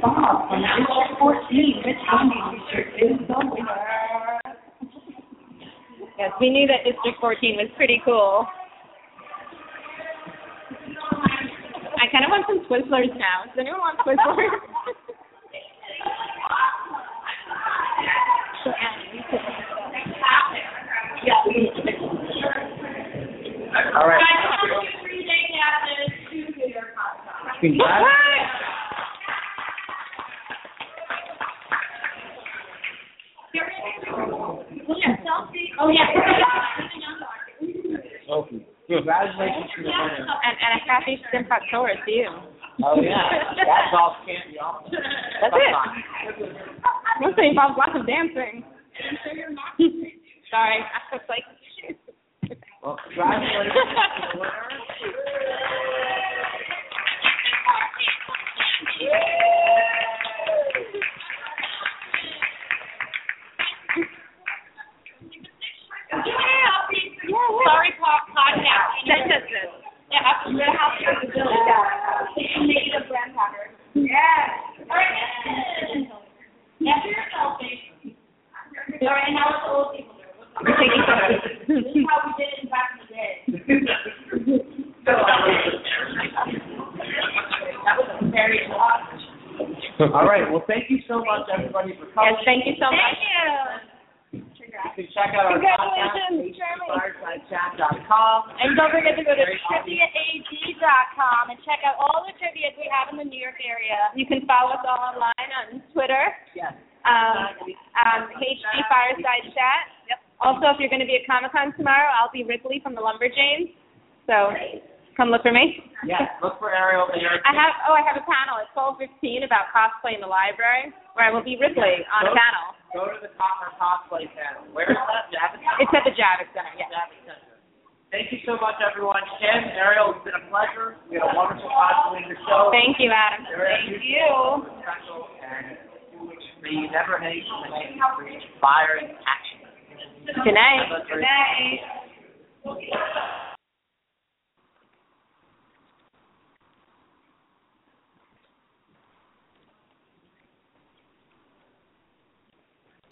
S5: Bob from District fourteen, Rich County District is the winner.
S4: Yes, we knew that District 14 was pretty cool. I kind of want some Twizzlers now. Does anyone want Twizzlers? [LAUGHS]
S1: All right.
S3: Three-day passes to New York
S1: Congrats.
S3: Oh, yeah, selfie. Oh, yeah.
S2: Sophie.
S1: Congratulations to the winner.
S4: and, and a happy Simpactora to you.
S1: Oh yeah, that's [LAUGHS] all can't be awesome.
S4: That's it. Mostly involves lots of dancing. [LAUGHS] Sorry, I was like,
S1: Well, congratulations [LAUGHS]
S3: Yes,
S1: thank you so much.
S4: You
S1: you can check out our
S4: Congratulations,
S1: podcast, firesidechat.com.
S3: And don't forget to go to triviaag.com and check out all the trivia we have in the New York area.
S4: You can follow us all online on Twitter,
S1: Yes.
S4: um, um, HD Fireside Chat. Yep. Also, if you're going to be at Comic Con tomorrow, I'll be Ripley from the Lumberjanes. So come look for me.
S1: Yes. Look for Ariel there.
S4: I have oh I have a panel at twelve fifteen about cosplay in the library where I will be Ripley on a panel.
S1: Go to the Copper Cosplay panel. Where is that? Javits?
S4: It's at the Javits Center. Yes.
S1: Javits Center. Thank you so much, everyone. Kim, Ariel, it's been a pleasure. We had a wonderful time doing the show.
S4: Thank you, Adam.
S1: Thank
S4: you.
S1: Special, and may you never hate the name fire and action.
S4: Good night.
S1: Good night.